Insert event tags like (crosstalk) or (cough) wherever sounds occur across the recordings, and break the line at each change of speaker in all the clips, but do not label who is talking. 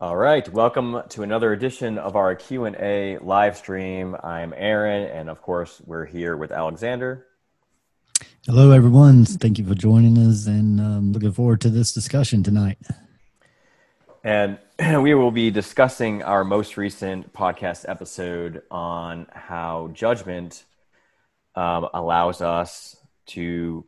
All right, welcome to another edition of our Q&A live stream. I'm Aaron, and of course, we're here with Alexander.
Hello, everyone. Thank you for joining us, and um, looking forward to this discussion tonight.
And (clears throat) we will be discussing our most recent podcast episode on how judgment um, allows us to,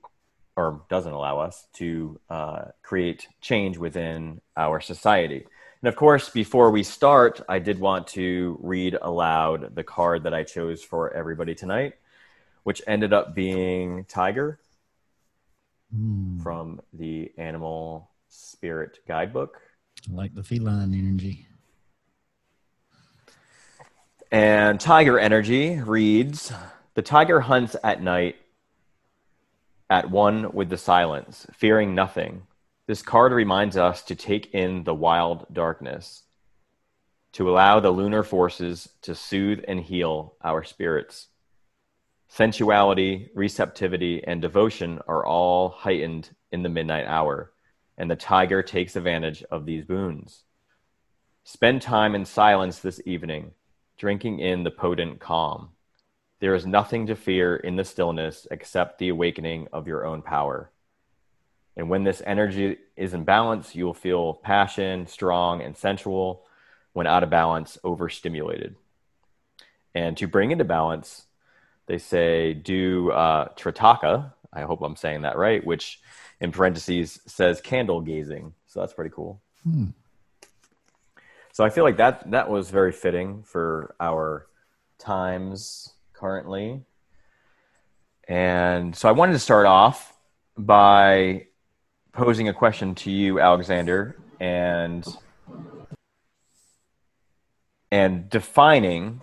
or doesn't allow us to uh, create change within our society. And of course, before we start, I did want to read aloud the card that I chose for everybody tonight, which ended up being Tiger mm. from the Animal Spirit Guidebook.
I like the feline energy.
And Tiger Energy reads The tiger hunts at night at one with the silence, fearing nothing this card reminds us to take in the wild darkness, to allow the lunar forces to soothe and heal our spirits. Sensuality, receptivity, and devotion are all heightened in the midnight hour, and the tiger takes advantage of these boons. Spend time in silence this evening, drinking in the potent calm. There is nothing to fear in the stillness except the awakening of your own power. And when this energy is in balance, you will feel passion, strong, and sensual. When out of balance, overstimulated. And to bring into balance, they say do uh, tritaka. I hope I'm saying that right, which in parentheses says candle gazing. So that's pretty cool. Hmm. So I feel like that that was very fitting for our times currently. And so I wanted to start off by posing a question to you, Alexander, and and defining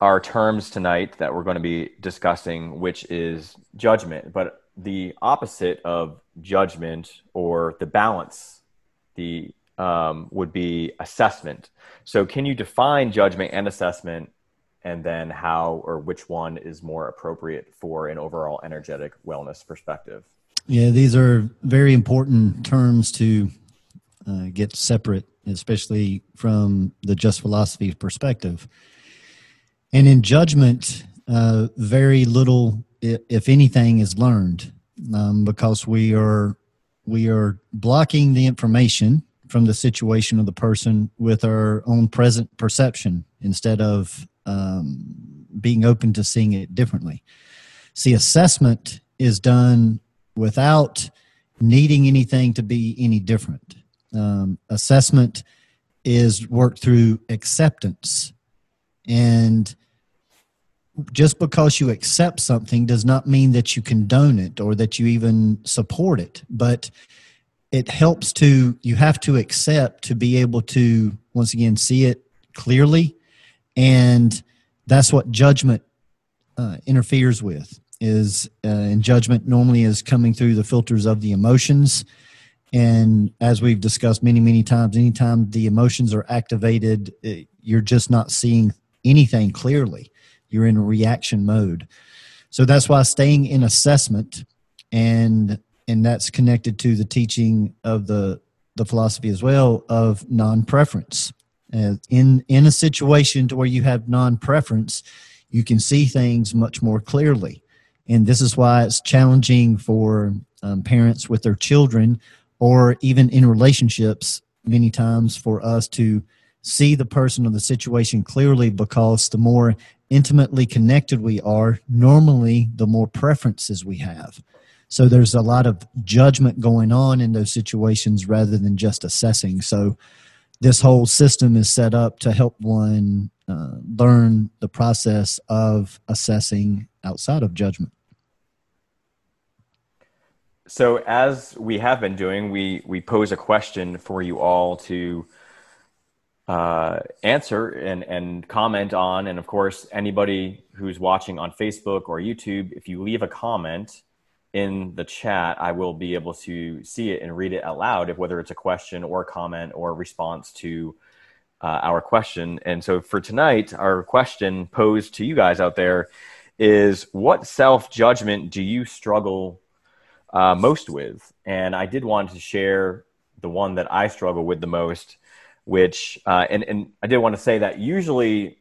our terms tonight that we're going to be discussing, which is judgment, but the opposite of judgment or the balance, the um, would be assessment. So, can you define judgment and assessment, and then how or which one is more appropriate for an overall energetic wellness perspective?
Yeah, these are very important terms to uh, get separate, especially from the just philosophy perspective. And in judgment, uh, very little, if anything, is learned um, because we are we are blocking the information from the situation of the person with our own present perception instead of um, being open to seeing it differently. See, assessment is done without needing anything to be any different. Um, assessment is worked through acceptance. And just because you accept something does not mean that you condone it or that you even support it. But it helps to, you have to accept to be able to, once again, see it clearly. And that's what judgment uh, interferes with is uh, in judgment normally is coming through the filters of the emotions. And as we've discussed many many times anytime the emotions are activated uh, you're just not seeing anything clearly. You're in reaction mode. So that's why staying in assessment and and that's connected to the teaching of the the philosophy as well of non-preference. Uh, in in a situation to where you have non-preference you can see things much more clearly and this is why it's challenging for um, parents with their children or even in relationships many times for us to see the person or the situation clearly because the more intimately connected we are normally the more preferences we have. So there's a lot of judgment going on in those situations rather than just assessing. So this whole system is set up to help one uh, learn the process of assessing outside of judgment
so as we have been doing, we we pose a question for you all to uh, answer and and comment on, and of course, anybody who's watching on Facebook or YouTube, if you leave a comment in the chat, I will be able to see it and read it out loud, if whether it's a question or a comment or a response to uh, our question. And so for tonight, our question posed to you guys out there is: What self judgment do you struggle? Uh, most with. And I did want to share the one that I struggle with the most, which uh, and and I did want to say that usually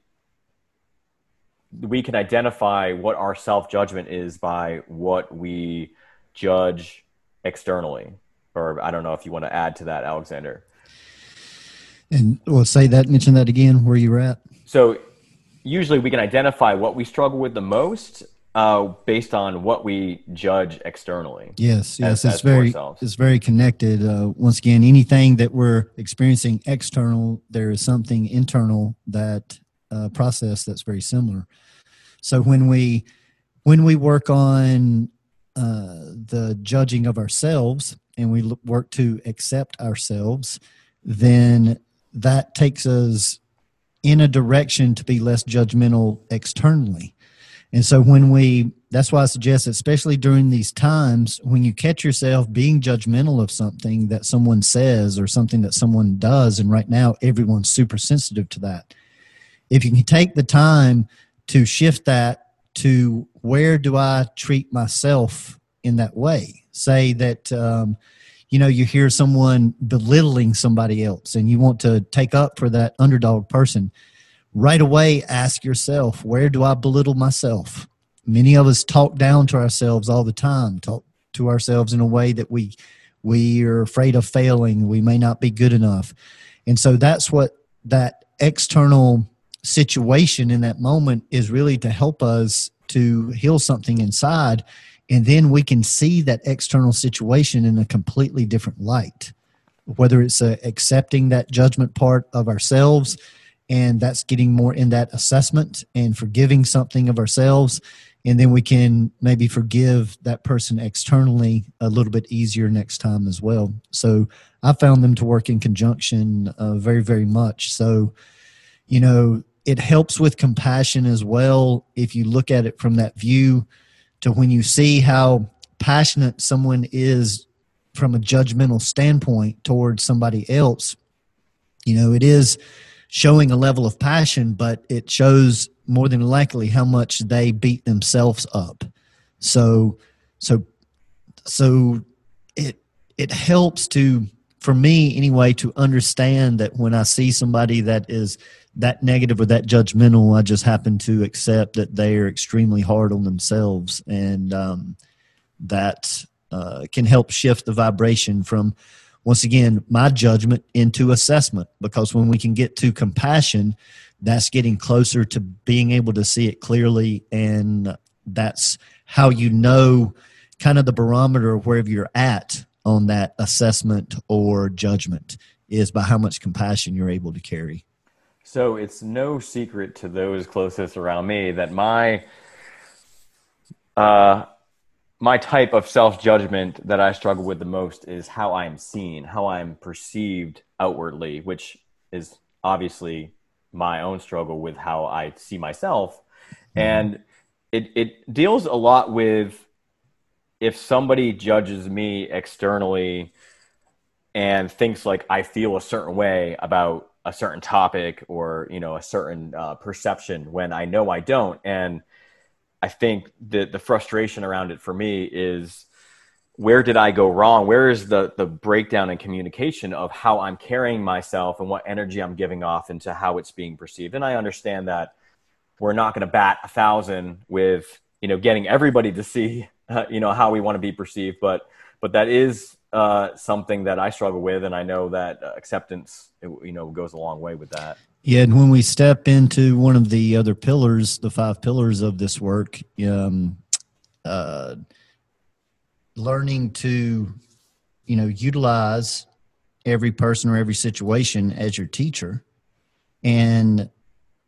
we can identify what our self judgment is by what we judge externally. Or I don't know if you want to add to that, Alexander.
And we'll say that, mention that again, where you're at.
So usually we can identify what we struggle with the most uh, based on what we judge externally.
Yes, yes, as, it's as very it's very connected. Uh, once again, anything that we're experiencing external, there is something internal that uh, process that's very similar. So when we when we work on uh, the judging of ourselves and we work to accept ourselves, then that takes us in a direction to be less judgmental externally. And so when we, that's why I suggest, especially during these times, when you catch yourself being judgmental of something that someone says or something that someone does, and right now everyone's super sensitive to that. If you can take the time to shift that to where do I treat myself in that way? Say that, um, you know, you hear someone belittling somebody else and you want to take up for that underdog person, right away ask yourself, where do I belittle myself? Many of us talk down to ourselves all the time, talk to ourselves in a way that we we are afraid of failing, we may not be good enough. And so that's what that external situation in that moment is really to help us to heal something inside and then we can see that external situation in a completely different light whether it's uh, accepting that judgment part of ourselves and that's getting more in that assessment and forgiving something of ourselves. And then we can maybe forgive that person externally a little bit easier next time as well. So i found them to work in conjunction uh, very very much. So you know it helps with compassion as well if you look at it from that view to when you see how passionate someone is from a judgmental standpoint towards somebody else. You know it is showing a level of passion but it shows more than likely how much they beat themselves up. So so so it it helps to for me anyway to understand that when i see somebody that is that negative or that judgmental, I just happen to accept that they are extremely hard on themselves, and um, that uh, can help shift the vibration from, once again, my judgment into assessment. Because when we can get to compassion, that's getting closer to being able to see it clearly, and that's how you know kind of the barometer of wherever you're at on that assessment or judgment is by how much compassion you're able to carry.
So it's no secret to those closest around me that my uh, my type of self judgment that I struggle with the most is how I'm seen, how I'm perceived outwardly, which is obviously my own struggle with how I see myself. Mm-hmm. And it, it deals a lot with if somebody judges me externally and thinks like I feel a certain way about a certain topic or you know a certain uh, perception when I know I don't. And I think the the frustration around it for me is where did I go wrong? Where is the the breakdown in communication of how I'm carrying myself and what energy I'm giving off into how it's being perceived? And I understand that we're not going to bat a thousand with you know getting everybody to see (laughs) uh, you know how we want to be perceived, but but that is uh, something that I struggle with, and I know that acceptance, you know, goes a long way with that.
Yeah, and when we step into one of the other pillars, the five pillars of this work, um, uh, learning to, you know, utilize every person or every situation as your teacher, and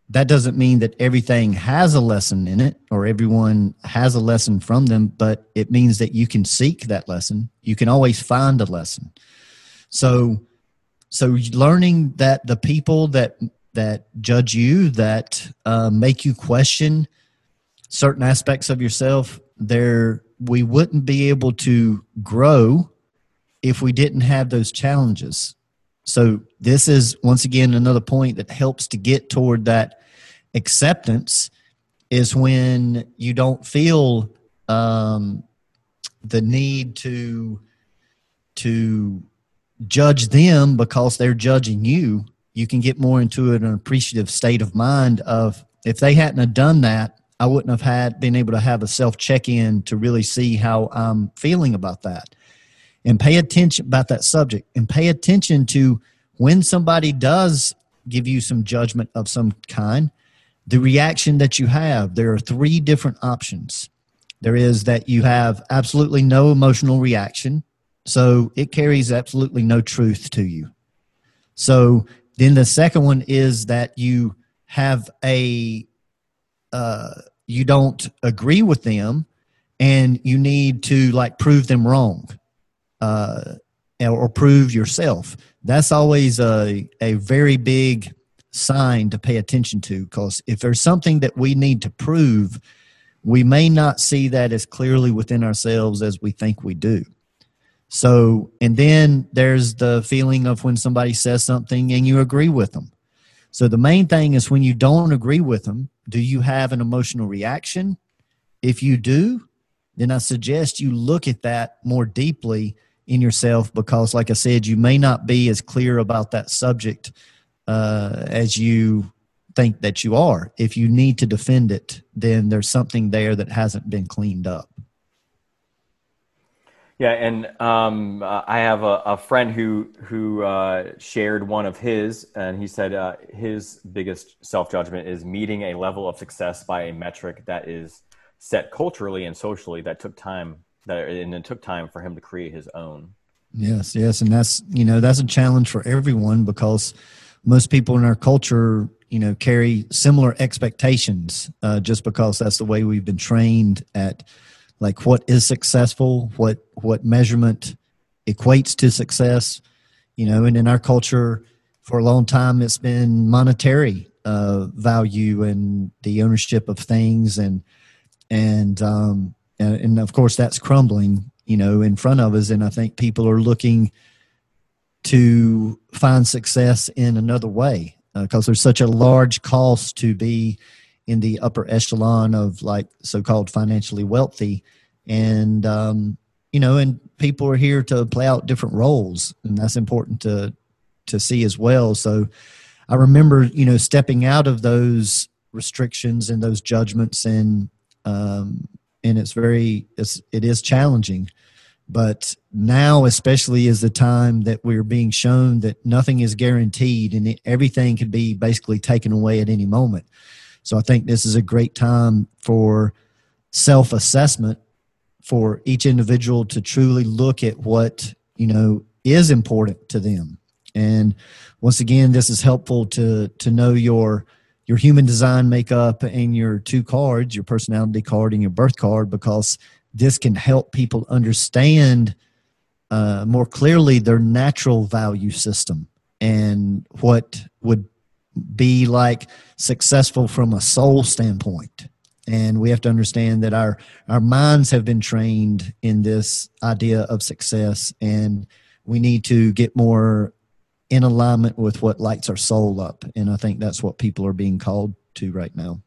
that doesn't mean that everything has a lesson in it or everyone has a lesson from them, but it means that you can seek that lesson. You can always find a lesson. So, so learning that the people that that judge you, that uh, make you question certain aspects of yourself, there we wouldn't be able to grow if we didn't have those challenges. So this is once again another point that helps to get toward that acceptance is when you don't feel um, the need to to judge them because they're judging you you can get more into an appreciative state of mind of if they hadn't have done that, I wouldn't have had been able to have a self check in to really see how I'm feeling about that. And pay attention about that subject and pay attention to when somebody does give you some judgment of some kind, the reaction that you have. There are three different options. There is that you have absolutely no emotional reaction, so it carries absolutely no truth to you. So then the second one is that you have a uh, you don't agree with them and you need to like prove them wrong uh, or prove yourself. That's always a, a very big sign to pay attention to because if there's something that we need to prove we may not see that as clearly within ourselves as we think we do so and then there's the feeling of when somebody says something and you agree with them so the main thing is when you don't agree with them, do you have an emotional reaction? If you do, then I suggest you look at that more deeply in yourself because, like I said, you may not be as clear about that subject uh, as you think that you are. If you need to defend it, then there's something there that hasn't been cleaned up.
Yeah, and um, uh, I have a, a, friend who who uh, shared one of his, and he said uh, his biggest self judgment is meeting a level of success by a metric that is set culturally and socially that took time that and it took time for him to create his own.
Yes, yes, and that's you know that's a challenge for everyone because most people in our culture you know carry similar expectations uh, just because that's the way we've been trained at like what is successful, what what measurement equates to success, you know, and in our culture for a long time it's been monetary uh, value and the ownership of things and and um and, and of course that's crumbling, you know, in front of us. And I think people are looking to find success in another way because uh, there's such a large cost to be in the upper echelon of like so-called financially wealthy. And um, you know and people are here to play out different roles and that's important to to see as well. So i remember you know stepping out of those restrictions and those judgments and um, and it's very it's, it is challenging. But now especially is the time that we're being shown that nothing is guaranteed and everything could be basically taken away at any moment so I think this is a great time for self assessment for each individual to truly look at what, you know, is important to them. And once again, this is helpful to to know your your human design makeup and your two cards, your personality card and your birth card, because this can help people understand uh, more clearly their natural value system and what would be like successful from a soul standpoint. And we have to understand that our our minds have been trained in this idea of success and we need to get more in alignment with what lights our soul up. And i think that's what people are being called to right now.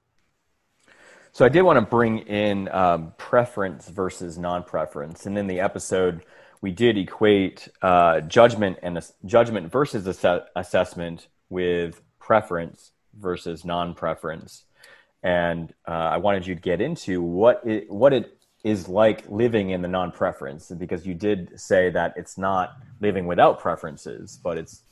So i did want to bring in um, preference versus non-preference. And in the episode we did equate uh, judgment and judgment versus ass- assessment with preference versus non-preference. And uh, I wanted you to get into what it, what it is like living in the non-preference because you did say that it's not living without preferences but it's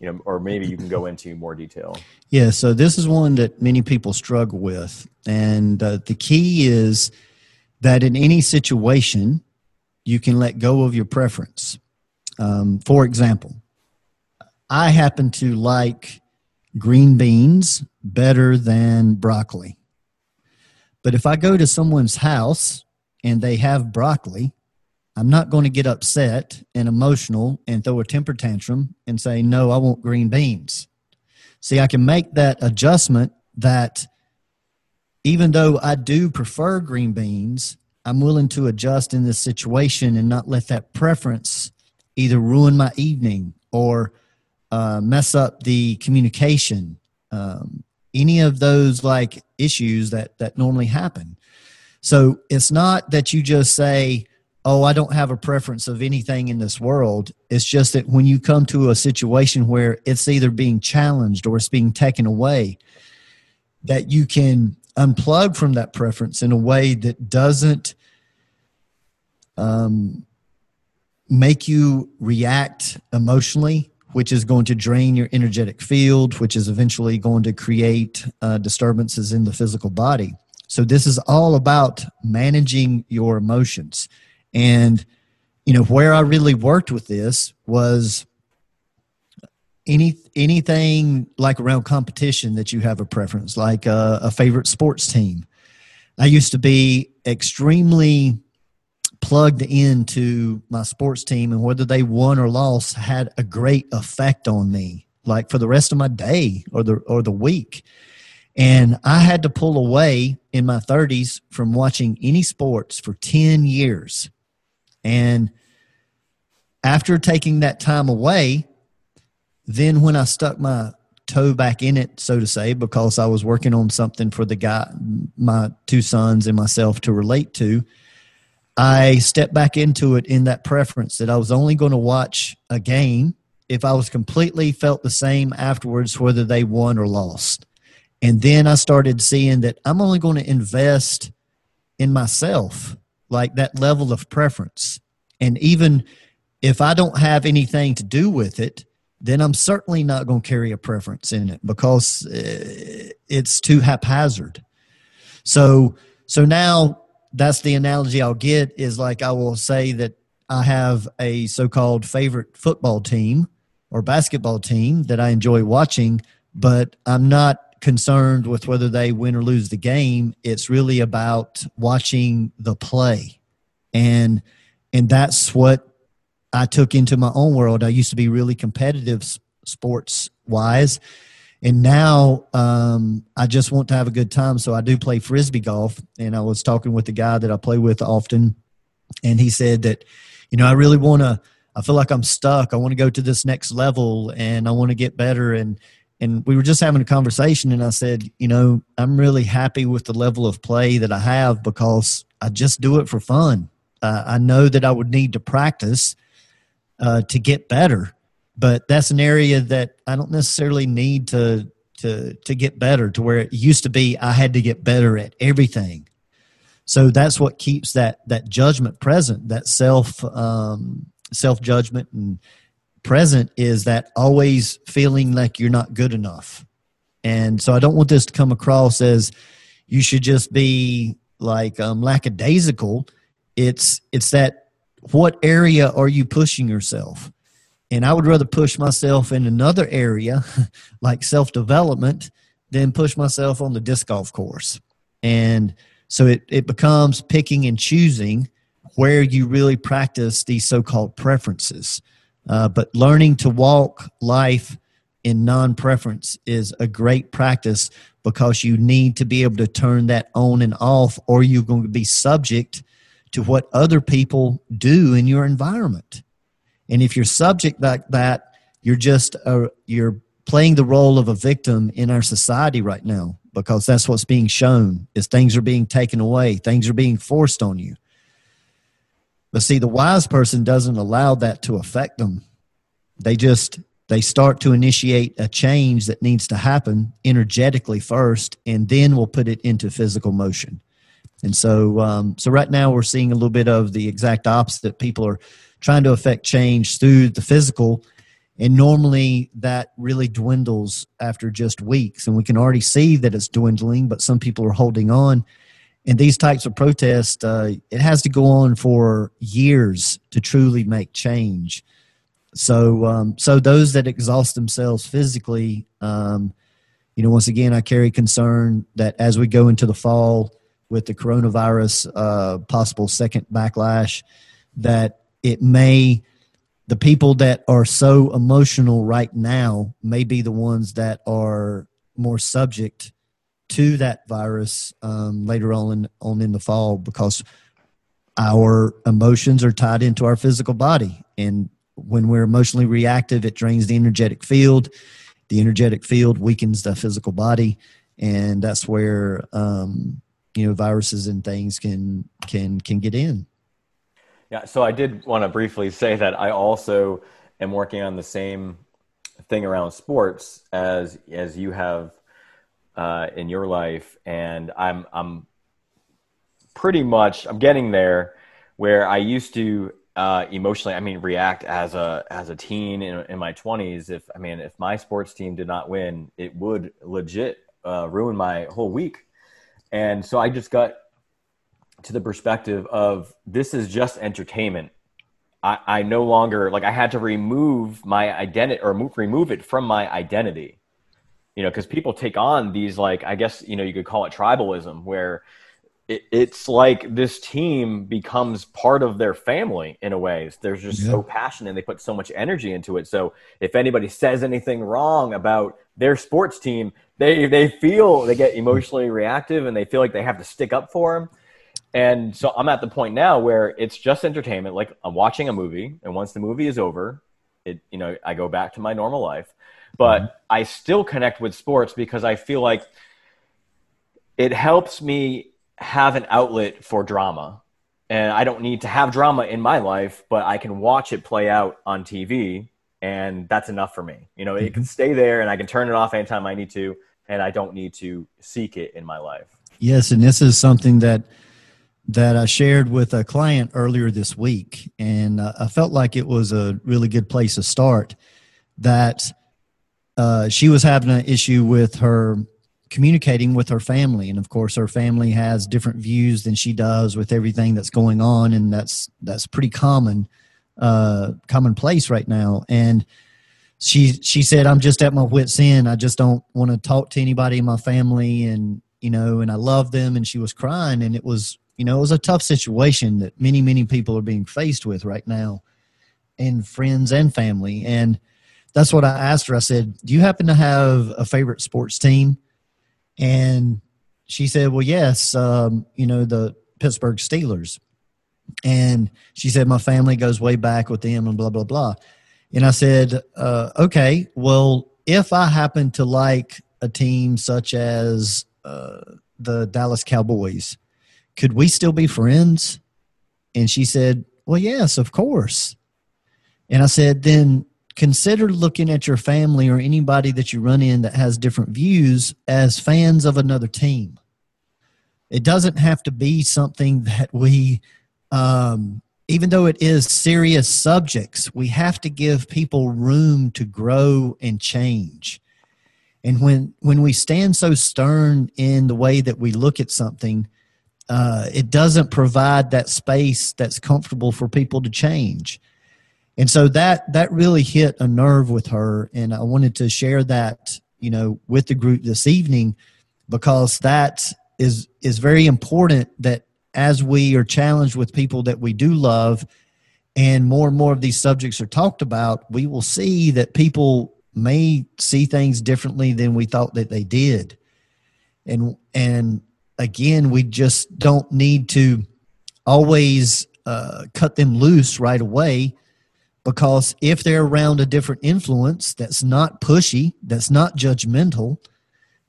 you know or maybe you can go into more detail. (laughs)
Yeah so this is one that many people struggle with. And uh, the key is that in any situation you can let go of your preference. Um, for example i happen to like green beans better than broccoli. But if I go to someone's house and they have broccoli, I'm not going to get upset and emotional and throw a temper tantrum and say, no, I want green beans. See, I can make that adjustment that even though I do prefer green beans, I'm willing to adjust in this situation and not let that preference either ruin my evening or uh, mess up the communication, um, any of those like issues that that normally happen. So it's not that you just say, oh, I don't have a preference of anything in this world. It's just that when you come to a situation where it's either being challenged or it's being taken away, that you can unplug from that preference in a way that doesn't um, make you react emotionally, which is going to drain your energetic field, which is eventually going to create uh, disturbances in the physical body. So, this is all about managing your emotions. And, you know, where I really worked with this was any anything like around competition that you have a preference, like a, a favorite sports team. I used to be extremely plugged into my sports team, and whether they won or lost had a great effect on me, like for the rest of my day or the or the week. And I had to pull away in my 30s from watching any sports for 10 years and after taking that time away, then when I stuck my toe back in it, so to say, because I was working on something for the guy, my two sons and myself to relate to, I stepped back into it in that preference that I was only going to watch a game if I was completely felt the same afterwards, whether they won or lost. And then I started seeing that I'm only going to invest in myself like that level of preference. And even if I don't have anything to do with it, then I'm certainly not going to carry a preference in it because uh, it's too haphazard. So, so now that's the analogy I'll get is like I will say that I have a so-called favorite football team or basketball team that I enjoy watching, but I'm not concerned with whether they win or lose the game. It's really about watching the play. And and that's what I took into my own world. I used to be really competitive sports wise. And now um, I just want to have a good time. So I do play frisbee golf. And I was talking with the guy that I play with often. And he said that, you know, I really want to, I feel like I'm stuck. I want to go to this next level and I want to get better. And and we were just having a conversation and i said you know i'm really happy with the level of play that i have because i just do it for fun uh, i know that i would need to practice uh, to get better but that's an area that i don't necessarily need to to to get better to where it used to be i had to get better at everything so that's what keeps that that judgment present that self um, self judgment and present is that always feeling like you're not good enough. And so I don't want this to come across as you should just be like um, lackadaisical. It's it's that what area are you pushing yourself? And I would rather push myself in another area (laughs) like self development than push myself on the disc golf course. And so it, it becomes picking and choosing where you really practice these so called preferences. Uh, but learning to walk life in non preference is a great practice because you need to be able to turn that on and off, or you're going to be subject to what other people do in your environment. And if you're subject like that, you're just a, you're playing the role of a victim in our society right now because that's what's being shown is things are being taken away, things are being forced on you. But see, the wise person doesn't allow that to affect them. They just they start to initiate a change that needs to happen energetically first, and then we'll put it into physical motion. And so, um, so right now we're seeing a little bit of the exact opposite. People are trying to affect change through the physical, and normally that really dwindles after just weeks. And we can already see that it's dwindling, but some people are holding on And these types of protests, uh, it has to go on for years to truly make change. So, um, so those that exhaust themselves physically, um, you know, once again, I carry concern that as we go into the fall with the coronavirus uh, possible second backlash, that it may the people that are so emotional right now may be the ones that are more subject to that virus um, later on in, on in the fall because our emotions are tied into our physical body. And when we're emotionally reactive it drains the energetic field. The energetic field weakens the physical body. And that's where um, you know viruses and things can can can get in
Yeah, so I did want to briefly say that I also am working on the same thing around sports as as you have uh, in your life, and I'm I'm pretty much I'm getting there where I used to uh, emotionally, I mean, react as a as a teen in, in my 20s. If I mean, if my sports team did not win, it would legit uh, ruin my whole week. And so I just got to the perspective of this is just entertainment. I, I no longer like I had to remove my identity or move, remove it from my identity, you know, because people take on these like I guess you know you could call it tribalism where it, it's like this team becomes part of their family in a way. They're just yeah. so passionate and they put so much energy into it. So if anybody says anything wrong about their sports team, they they feel they get emotionally reactive and they feel like they have to stick up for them. And so I'm at the point now where it's just entertainment. Like I'm watching a movie, and once the movie is over, it you know I go back to my normal life. But mm-hmm. I still connect with sports because I feel like it helps me have an outlet for drama. And I don't need to have drama in my life, but I can watch it play out on TV, and that's enough for me. You know, mm-hmm. it can stay there, and I can turn it off anytime I need to, and I don't need to seek it in my life.
Yes, and this is something that that I shared with a client earlier this week, and uh, I felt like it was a really good place to start. That uh, she was having an issue with her communicating with her family and of course her family has different views than she does with everything that's going on and that's that's pretty common uh commonplace right now and she she said i'm just at my wits end i just don't want to talk to anybody in my family and you know and i love them and she was crying and it was you know it was a tough situation that many many people are being faced with right now and friends and family and that's what i asked her i said do you happen to have a favorite sports team and she said, Well, yes, um, you know, the Pittsburgh Steelers. And she said, My family goes way back with them and blah, blah, blah. And I said, uh, Okay, well, if I happen to like a team such as uh, the Dallas Cowboys, could we still be friends? And she said, Well, yes, of course. And I said, Then consider looking at your family or anybody that you run in that has different views as fans of another team. It doesn't have to be something that we, um, even though it is serious subjects, we have to give people room to grow and change. And when when we stand so stern in the way that we look at something, uh, it doesn't provide that space that's comfortable for people to change. And so that that really hit a nerve with her and i wanted to share that you know with the group this evening because that is is very important that as we are challenged with people that we do love and more and more of these subjects are talked about we will see that people may see things differently than we thought that they did. And and again we just don't need to always uh, cut them loose right away because if they're around a different influence that's not pushy, that's not judgmental,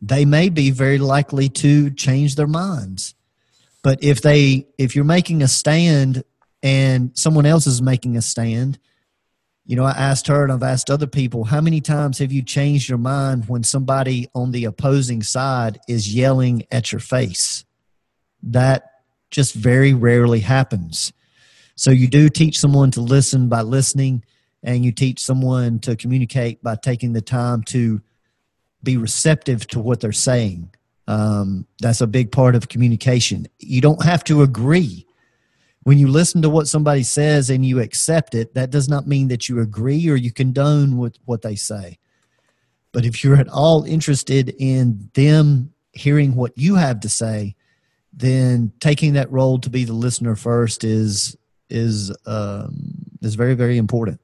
they may be very likely to change their minds. But if they if you're making a stand and someone else is making a stand, you know, I asked her and I've asked other people, how many times have you changed your mind when somebody on the opposing side is yelling at your face? That just very rarely happens. So you do teach someone to listen by listening, and you teach someone to communicate by taking the time to be receptive to what they're saying. Um, that's a big part of communication. You don't have to agree. When you listen to what somebody says and you accept it, that does not mean that you agree or you condone with what they say. But if you're at all interested in them hearing what you have to say, then taking that role to be the listener first is is um, is very very important.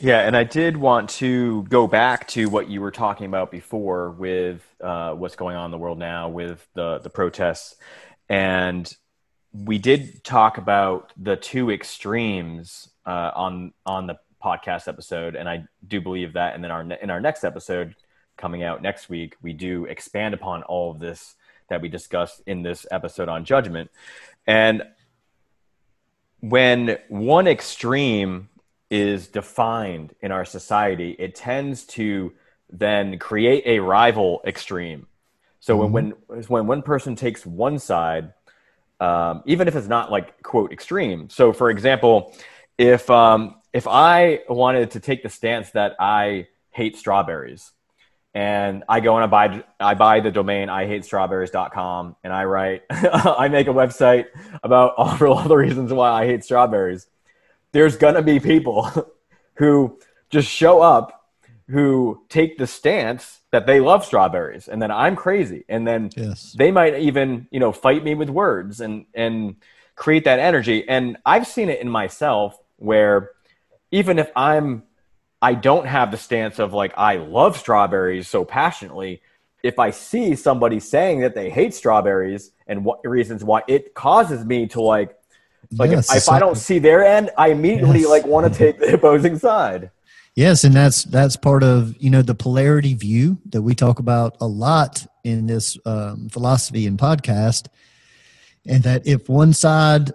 Yeah, and I did want to go back to what you were talking about before with uh, what's going on in the world now with the the protests, and we did talk about the two extremes uh, on on the podcast episode, and I do believe that. And then our in our next episode coming out next week, we do expand upon all of this that we discussed in this episode on judgment. And when one extreme is defined in our society, it tends to then create a rival extreme. So mm-hmm. when, when when one person takes one side, um, even if it's not like quote extreme. So for example, if um, if I wanted to take the stance that I hate strawberries, and I go and I buy I buy the domain I hate strawberries.com and I write (laughs) I make a website about (laughs) all, all the reasons why I hate strawberries. There's gonna be people (laughs) who just show up who take the stance that they love strawberries and then I'm crazy and then yes. they might even you know fight me with words and and create that energy and I've seen it in myself where even if I'm I don't have the stance of like I love strawberries so passionately. If I see somebody saying that they hate strawberries and what reasons why it causes me to like like yes, if, if I don't see their end, I immediately yes. like want to take the opposing side.
Yes, and that's that's part of you know the polarity view that we talk about a lot in this um, philosophy and podcast, and that if one side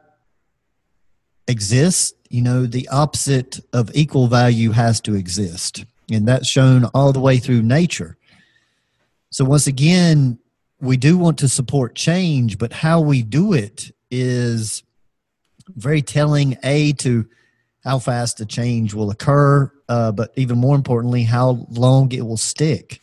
exists, you know, the opposite of equal value has to exist. And that's shown all the way through nature. So, once again, we do want to support change, but how we do it is very telling, A, to how fast the change will occur, uh, but even more importantly, how long it will stick.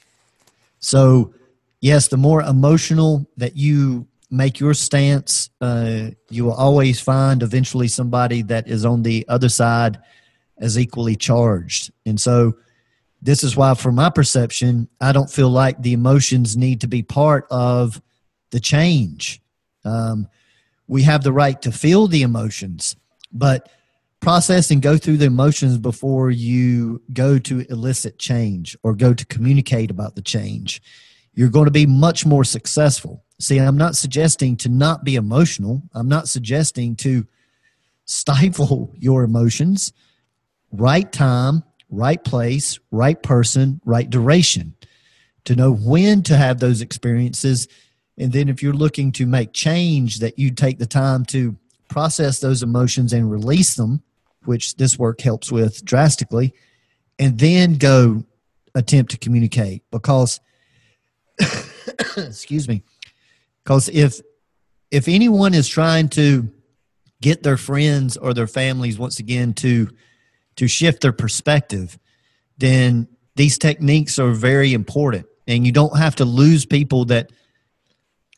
So, yes, the more emotional that you make your stance. Uh, you will always find eventually somebody that is on the other side as equally charged. And so, this is why, from my perception, I don't feel like the emotions need to be part of the change. Um, we have the right to feel the emotions, but process and go through the emotions before you go to elicit change or go to communicate about the change. You're going to be much more successful. See, I'm not suggesting to not be emotional. I'm not suggesting to stifle (laughs) your emotions. Right time, right place, right person, right duration to know when to have those experiences. And then if you're looking to make change, that you take the time to process those emotions and release them, which this work helps with drastically, and then go attempt to communicate because, (coughs) excuse me because if if anyone is trying to get their friends or their families once again to to shift their perspective, then these techniques are very important. And you don't have to lose people that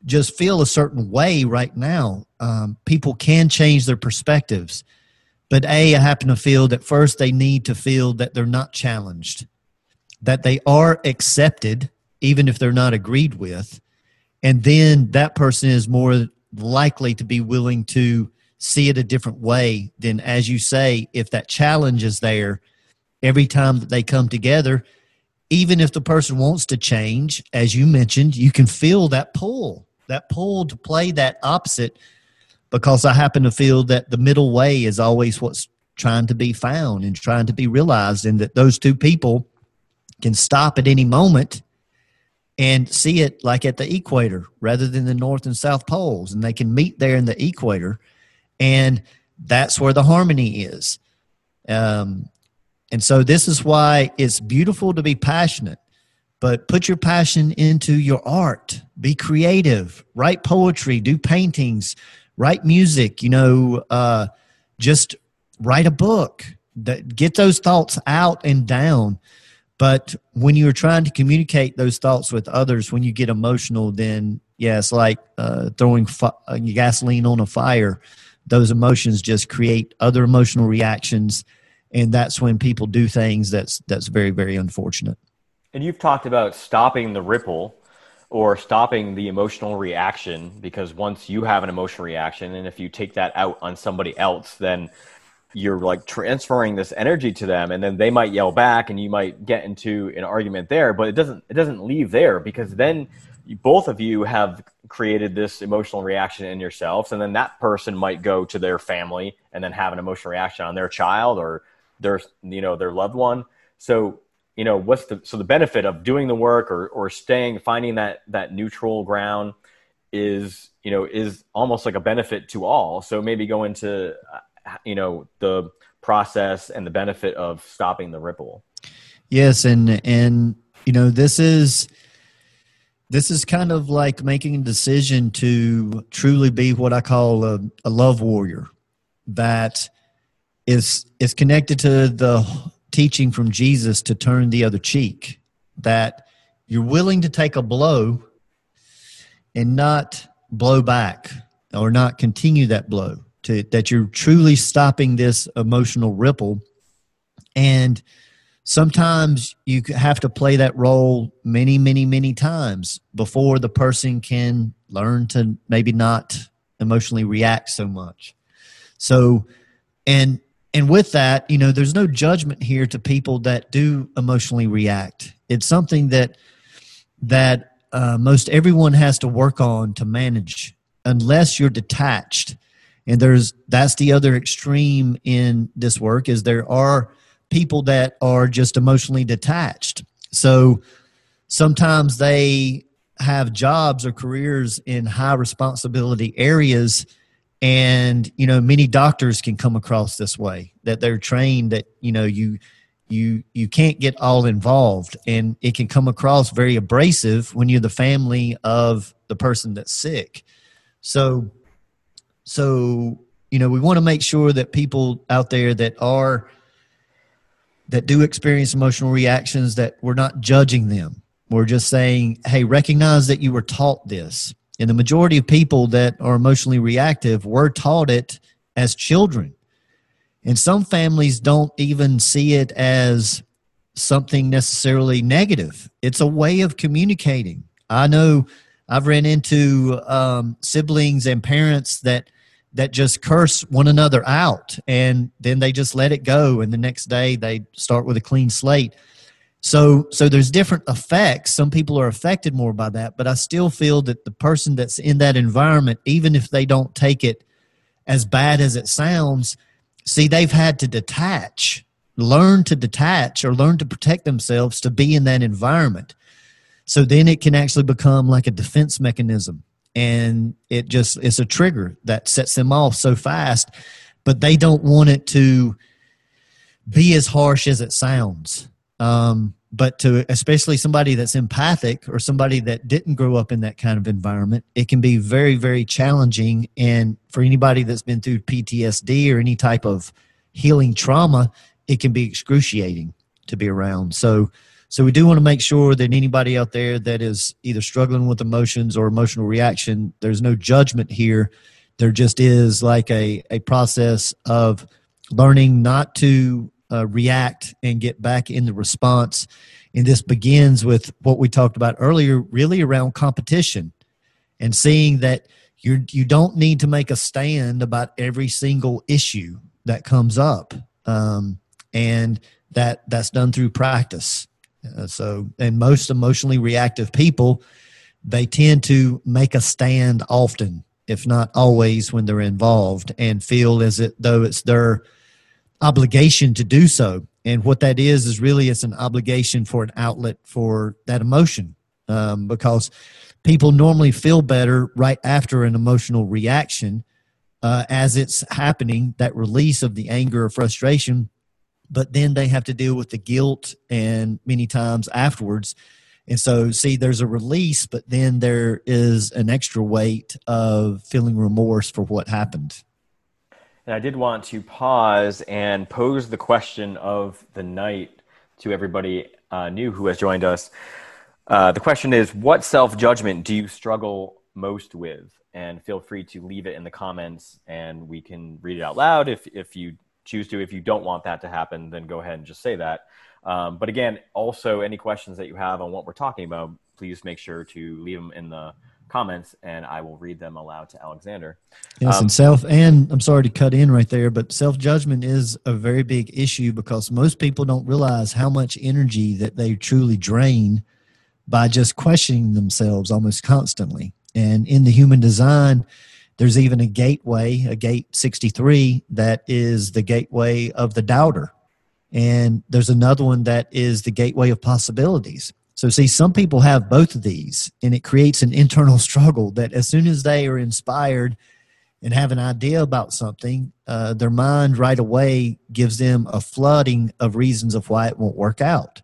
just feel a certain way right now. Um, people can change their perspectives. But A, I happen to feel that first they need to feel that they're not challenged, that they are accepted, even if they're not agreed with, and then that person is more likely to be willing to see it a different way than as you say if that challenge is there every time that they come together even if the person wants to change as you mentioned you can feel that pull that pull to play that opposite because i happen to feel that the middle way is always what's trying to be found and trying to be realized and that those two people can stop at any moment and see it like at the equator rather than the north and south poles and they can meet there in the equator and that's where the harmony is. Um, and so this is why it's beautiful to be passionate but put your passion into your art. Be creative. Write poetry. Do paintings write music you know uh, just write a book get those thoughts out and down but when you're trying to communicate those thoughts with others, when you get emotional, then yeah, it's like uh, throwing uh, gasoline on a fire. Those emotions just create other emotional reactions, and that's when people do things that's that's very very unfortunate.
And you've talked about stopping the ripple or stopping the emotional reaction because once you have an emotional reaction and if you take that out on somebody else then you're like transferring this energy to them and then they might yell back and you might get into an argument there but it doesn't it doesn't leave there because then both of you have created this emotional reaction in yourselves and then that person might go to their family and then have an emotional reaction on their child or their you know their loved one. So you know what's the so the benefit of doing the work or or staying finding that that neutral ground is you know is almost like a benefit to all. So maybe go into uh, you know the process and the benefit of stopping the ripple.
Yes and and you know this is this is kind of like making a decision to truly be what i call a, a love warrior that is is connected to the teaching from jesus to turn the other cheek that you're willing to take a blow and not blow back or not continue that blow to that you're truly stopping this emotional ripple. And sometimes you have to play that role many many many times before the person can learn to maybe not emotionally react so much. So and and with that you know there's no judgment here to people that do emotionally react. It's something that that uh, most everyone has to work on to manage unless you're detached. And there's that's the other extreme in this work is there are people that are just emotionally detached. So sometimes they have jobs or careers in high responsibility areas and you know many doctors can come across this way that they're trained that you know you you you can't get all involved. And it can come across very abrasive when you're the family of the person that's sick. So so you know we want to make sure that people out there that are that do experience emotional reactions that we're not judging them. We're just saying hey recognize that you were taught this and the majority of people that are emotionally reactive were taught it as children and some families don't even see it as something necessarily negative. It's a way of communicating. I know I've ran into um, siblings and parents that that just curse one another out and then they just let it go and the next day they start with a clean slate so so there's different effects some people are affected more by that but i still feel that the person that's in that environment even if they don't take it as bad as it sounds See, they've had to detach, learn to detach or learn to protect themselves to be in that environment. So then it can actually become like a defense mechanism. And it just it's a trigger that sets them off so fast, but they don't want it to be as harsh as it sounds. Um, but to especially somebody that's empathic or somebody that didn't grow up in that kind of environment it can be very very challenging. And for anybody that's been through ptsd or any type of healing trauma it can be excruciating to be around. So so we do want to make sure that anybody out there that is either struggling with emotions or emotional reaction there's no judgment here. There just is like a, a process of learning not to uh, react and get back in the response. And this begins with what we talked about earlier, really around competition and seeing that you you don't need to make a stand about every single issue that comes up, um, and that that's done through practice. Uh, so, and most emotionally reactive people, they tend to make a stand often, if not always, when they're involved, and feel as though it's their obligation to do so. And what that is is really it's an obligation for an outlet for that emotion, um, because people normally feel better right after an emotional reaction uh, as it's happening. That release of the anger or frustration, but then they have to deal with the guilt and many times afterwards. And so, see, there's a release, but then there is an extra weight of feeling remorse for what happened.
And I did want to pause and pose the question of the night to everybody uh, new who has joined us. Uh, the question is What self judgment do you struggle most with? And feel free to leave it in the comments and we can read it out loud if, if you choose to. If you don't want that to happen, then go ahead and just say that. Um, but again, also any questions that you have on what we're talking about, please make sure to leave them in the comments and I will read them aloud to Alexander.
Yes, um, and self, and I'm sorry to cut in right there, but self judgment is a very big issue because most people don't realize how much energy that they truly drain by just questioning themselves almost constantly. And in the human design, there's even a gateway, a gate 63, that is the gateway of the doubter. And there's another one that is the gateway of possibilities. So, see, some people have both of these, and it creates an internal struggle that as soon as they are inspired and have an idea about something, uh, their mind right away gives them a flooding of reasons of why it won't work out.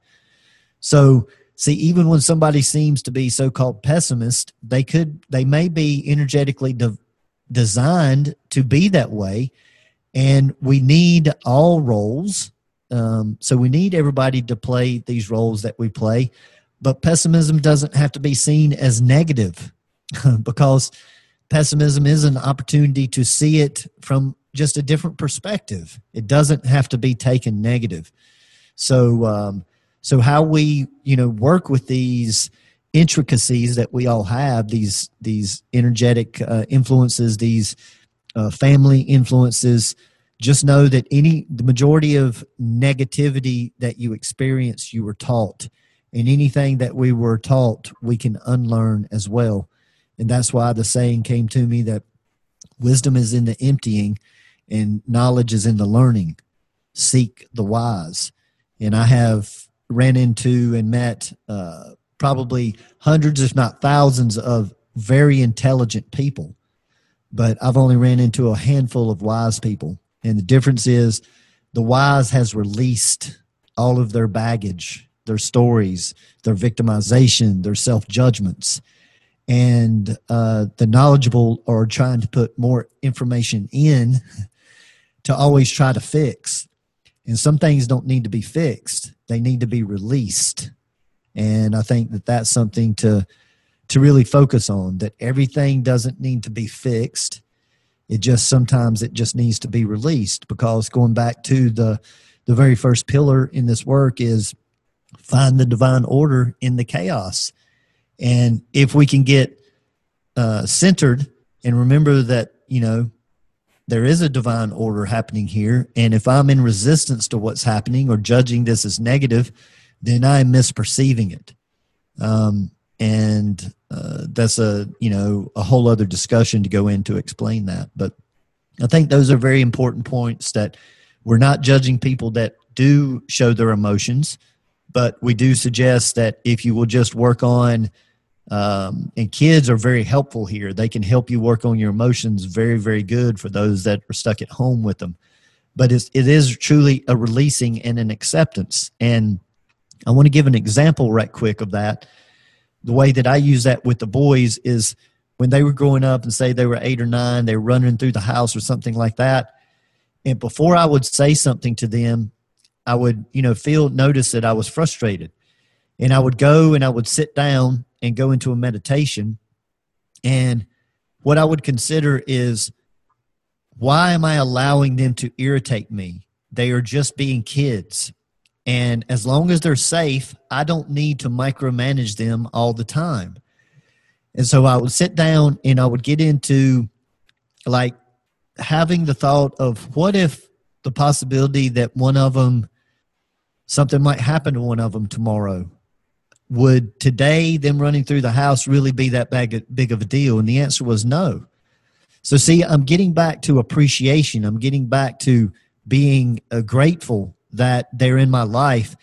So, see, even when somebody seems to be so-called pessimist, they could, they may be energetically de- designed to be that way, and we need all roles. Um, so we need everybody to play these roles that we play but pessimism doesn't have to be seen as negative (laughs) because pessimism is an opportunity to see it from just a different perspective. It doesn't have to be taken negative. So, um, so how we you know work with these intricacies that we all have these these energetic uh, influences, these uh, family influences. Just know that any the majority of negativity that you experience, you were taught and anything that we were taught, we can unlearn as well. And that's why the saying came to me that wisdom is in the emptying and knowledge is in the learning. Seek the wise. And I have ran into and met uh, probably hundreds, if not thousands, of very intelligent people. But I've only ran into a handful of wise people. And the difference is the wise has released all of their baggage their stories, their victimization, their self judgments. And uh, the knowledgeable are trying to put more information in to always try to fix. And some things don't need to be fixed, they need to be released. And I think that that's something to to really focus on that everything doesn't need to be fixed it just sometimes it just needs to be released because going back to the the very first pillar in this work is find the divine order in the chaos. And if we can get uh, centered and remember that, you know, there is a divine order happening here. And if I'm in resistance to what's happening or judging this as negative, then I'm misperceiving it. Um, and uh, that's a, you know, a whole other discussion to go into explain that. But I think those are very important points that we're not judging people that do show their emotions but we do suggest that if you will just work on um, and kids are very helpful here they can help you work on your emotions very very good for those that are stuck at home with them. But it's, it is truly a releasing and an acceptance. And i want to give an example right quick of that. The way that i use that with the boys is when they were growing up and say they were eight or nine they were running through the house or something like that. And before i would say something to them I would, you know, feel notice that I was frustrated. And I would go and I would sit down and go into a meditation. And what I would consider is why am I allowing them to irritate me? They are just being kids. And as long as they're safe, I don't need to micromanage them all the time. And so I would sit down and I would get into like having the thought of what if the possibility that one of them something might happen to one of them tomorrow. Would today them running through the house really be that big, of a deal? And the answer was no. So, see, I'm getting back to appreciation. I'm getting back to being uh, grateful that they're in my life.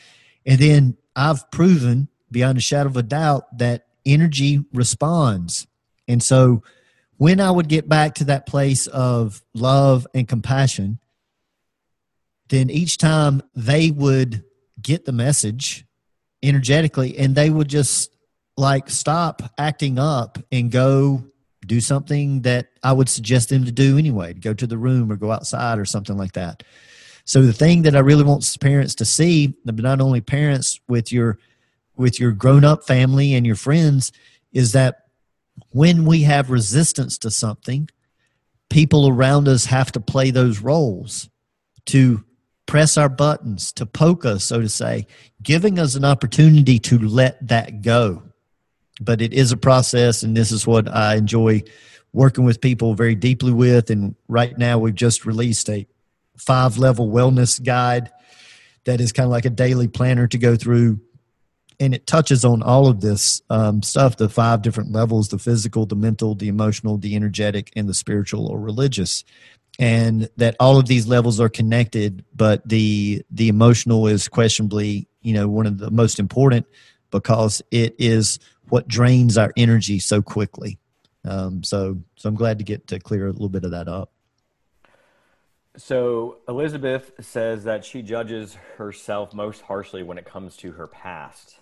And then I've proven beyond a shadow of a doubt that energy responds. And so, when I would get back to that place of love and compassion, then each time they would get the message energetically and they would just like stop acting up and go do something that I would suggest them to do anyway, to go to the room or go outside or something like that. So the thing that I really want parents to see, but not only parents with your with your grown up family and your friends, is that when we have resistance to something, people around us have to play those roles to press our buttons, to poke us, so to say, giving us an opportunity to let that go. But it is a process, and this is what I enjoy working with people very deeply with. And right now, we've just released a five level wellness guide that is kind of like a daily planner to go through. And it touches on all of this um, stuff the five different levels the physical, the mental, the emotional, the energetic, and the spiritual or religious and that all of these levels are connected but the the emotional is questionably you know one of the most important because it is what drains our energy so quickly. Um, so, so I'm glad to get to clear a little bit of that up.
So Elizabeth says that she judges herself most harshly when it comes to her past.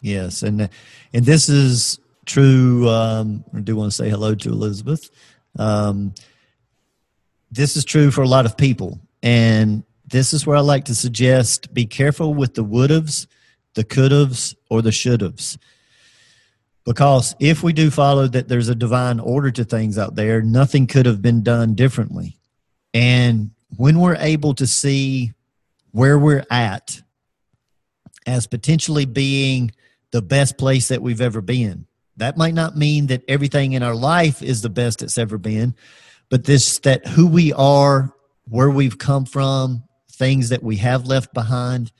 Yes, and and this is true. Um, I do want to say hello to Elizabeth. Um, this is true for a lot of people, and this is where I like to suggest: be careful with the would-haves, the could-haves, or the should-haves. Because if we do follow that there's a divine order to things out there, nothing could have been done differently. And when we're able to see where we're at as potentially being the best place that we've ever been, that might not mean that everything in our life is the best it's ever been, but this that who we are, where we've come from, things that we have left behind.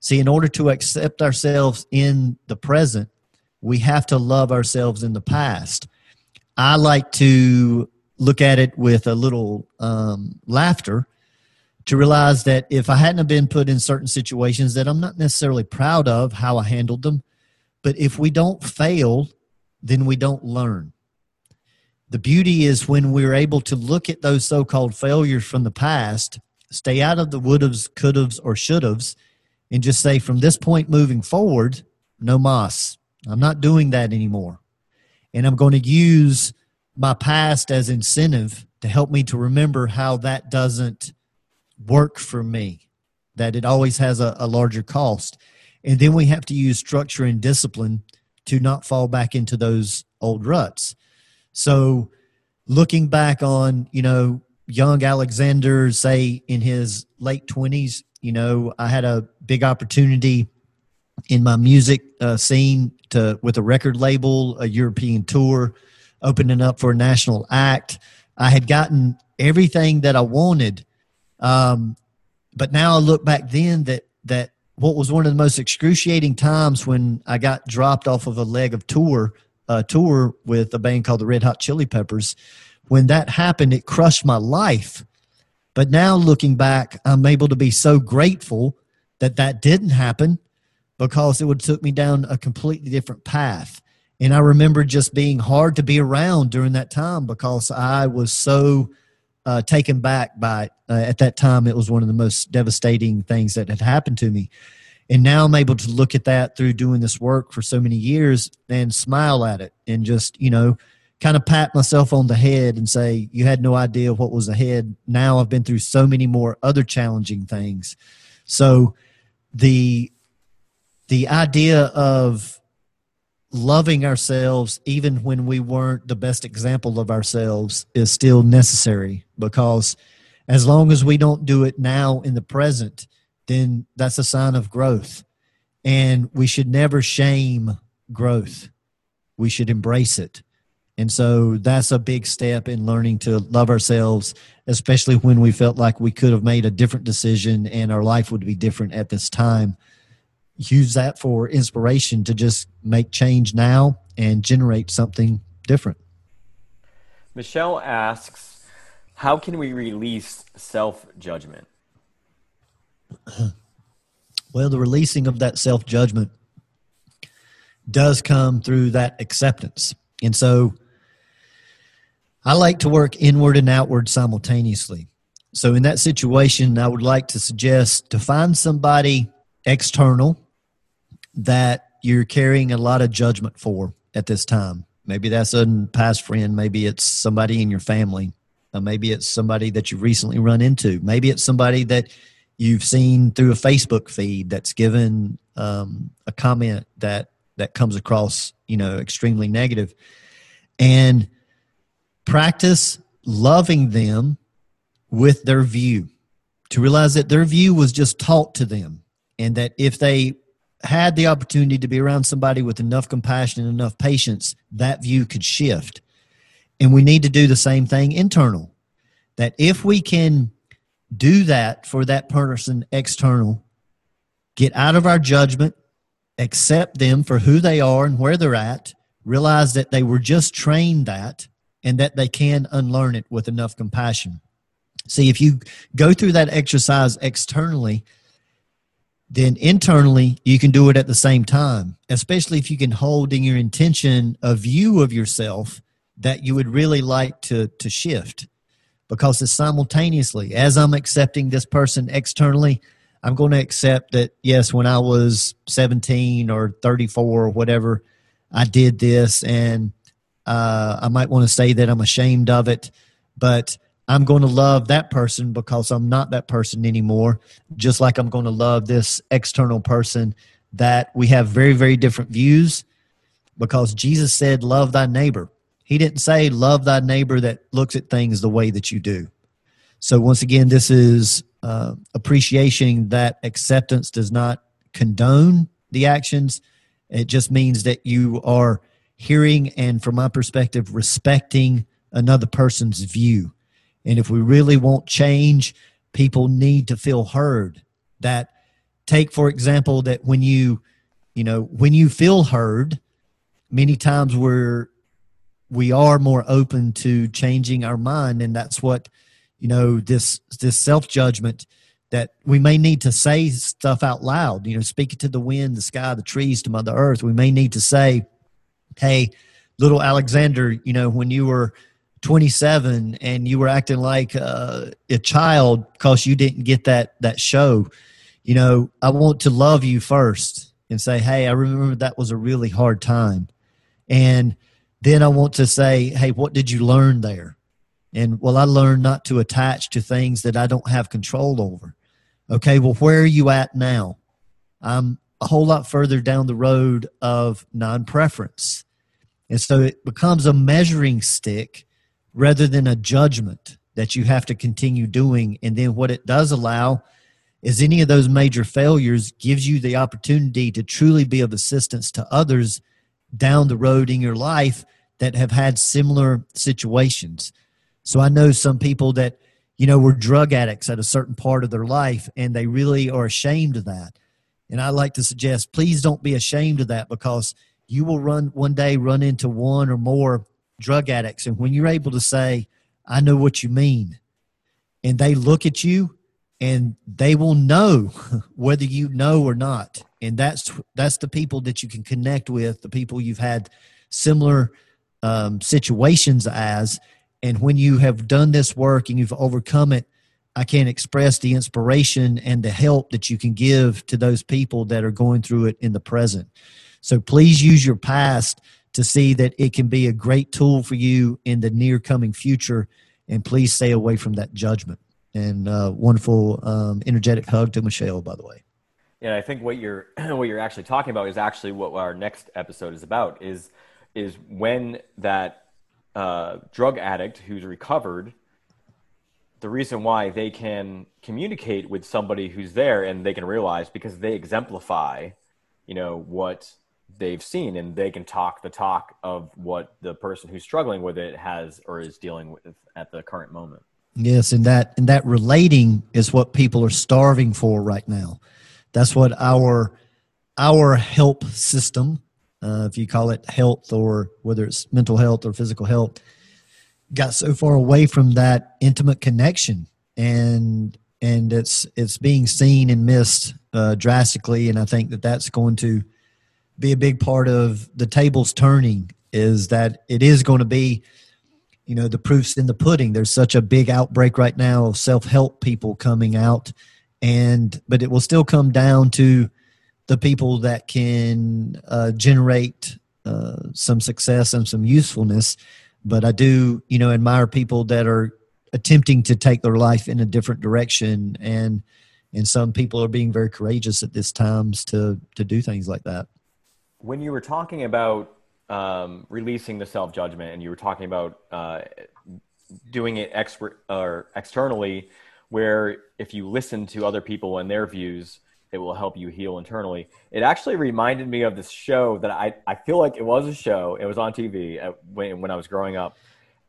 See, in order to accept ourselves in the present, we have to love ourselves in the past. I like to look at it with a little um, laughter to realize that if I hadn't been put in certain situations that I'm not necessarily proud of how I handled them, but if we don't fail, then we don't learn. The beauty is when we're able to look at those so called failures from the past, stay out of the would haves, could haves, or should haves, and just say, from this point moving forward, no mas. I'm not doing that anymore. And I'm going to use my past as incentive to help me to remember how that doesn't work for me, that it always has a, a larger cost. And then we have to use structure and discipline to not fall back into those old ruts. So, looking back on, you know, young Alexander, say in his late 20s, you know, I had a big opportunity in my music uh, scene to with a record label, a European tour, opening up for a national act. I had gotten everything that I wanted, um, but now I look back then that that what was one of the most excruciating times when I got dropped off of a leg of tour uh, tour with a band called the Red Hot Chili Peppers. When that happened, it crushed my life. But now looking back, I'm able to be so grateful that that didn't happen because it would have took me down a completely different path. And I remember just being hard to be around during that time because I was so uh, taken back by. Uh, at that time, it was one of the most devastating things that had happened to me. And now I'm able to look at that through doing this work for so many years and smile at it and just, you know, kind of pat myself on the head and say, You had no idea what was ahead. Now I've been through so many more other challenging things. So the the idea of loving ourselves even when we weren't the best example of ourselves is still necessary because as long as we don't do it now in the present then that's a sign of growth and we should never shame growth we should embrace it and so that's a big step in learning to love ourselves especially when we felt like we could have made a different decision and our life would be different at this time use that for inspiration to just make change now and generate something different.
Michelle asks, How can we release self judgment? (clears throat)
Well, the releasing of that self judgment does come through that acceptance. And so I like to work inward and outward simultaneously. So, in that situation, I would like to suggest to find somebody external that you're carrying a lot of judgment for at this time. Maybe that's a past friend. Maybe it's somebody in your family. Uh, maybe it's somebody that you've recently run into. Maybe it's somebody that you've seen through a Facebook feed that's given um, a comment that that comes across, you know, extremely. And practice loving them with their view to realize that their view was just taught to them and that if they had the opportunity to be around somebody with enough compassion and enough patience, that view could shift. And we need to do the same thing internal. That if we can do that for that person external, get out of our judgment, accept them for who they are and where they're at, realize that they were just trained that and that they can unlearn it with enough compassion. See, if you go through that exercise externally, then internally you can do it at the same time, especially if you can hold in your intention a view of yourself that you would really like to, to shift. Because it's simultaneously, as I'm accepting this person externally, I'm going to accept that, yes, when I was 17 or 34 or whatever, I did this. And uh, I might want to say that I'm ashamed of it, but I'm going to love that person because I'm not that person anymore. Just like I'm going to love this external person that we have very, very different views because Jesus said, Love thy neighbor. He didn't say, Love thy neighbor that looks at things the way that you do. So, once again, this is uh, appreciation that acceptance does not condone the actions. It just means that you are hearing and, from my perspective, respecting another person's view and if we really want change, people need to feel heard. That take, for example, that when you, you know, when you feel heard, many times we're we are more open to changing our mind, and that's what you know this this self judgment that we may need to say stuff out loud. You know, speak it to the wind, the sky, the trees, to Mother Earth. We may need to say, "Hey, little Alexander, you know, when you were." 27 and you were acting like uh, a child because you didn't get that that show you know i want to love you first and say hey i remember that was a really hard time and then i want to say hey what did you learn there? And well i learned not to attach to things that i don't have control over. Okay well where are you at now? I'm a whole lot further down the road of non-preference. And so it becomes a measuring stick rather than a judgment that you have to continue doing. And then what it does allow is any of those major failures gives you the opportunity to truly be of assistance to others down the road in your life that have had similar situations. So I know some people that, you know, were drug addicts at a certain part of their life and they really are ashamed of that. And I like to suggest, please don't be ashamed of that because you will run one day run into one or more drug addicts. And when you're able to say, I know what you mean, and they look at you and they will know (laughs) whether you know or not. And that's that's the people that you can connect with, the people you've had similar um, situations as. And when you have done this work and you've overcome it, I can't express the inspiration and the help that you can give to those people that are going through it in the present. So please use your past to see that it can be a great tool for you in the near coming future. And please stay away from that judgment. And uh, wonderful, um, energetic hug to Michelle, by the way.
Yeah, I think what you're (clears throat) what you're actually talking about is actually what our next episode is about. Is is when that uh, drug addict who's recovered, the reason why they can communicate with somebody who's there and they can realize because they exemplify, you know, what they've seen and they can talk the talk of what the person who's struggling with it has or is dealing with at the current moment.
Yes and that and that relating is what people are starving for right now. That's what our our help system uh, if you call it health or whether it's mental health or physical health got so far away from that intimate connection. And and it's it's being seen and missed uh, drastically. And i think that that's going to be a big part of the tables turning is that it is going to be you know the proofs in the pudding. There's such a big outbreak right now of self-help people coming out. And but it will still come down to the people that can uh, generate uh, some success and some usefulness. But i do you know admire people that are attempting to take their life in a different direction. And and some people are being very courageous at this times to to do things like that.
When you were talking about um, releasing the self judgment, and you were talking about uh, doing it expert or externally, where if you listen to other people and their views, it will help you heal internally. It actually reminded me of this show that I, I feel like it was a show. It was on TV at, when, when I was growing up.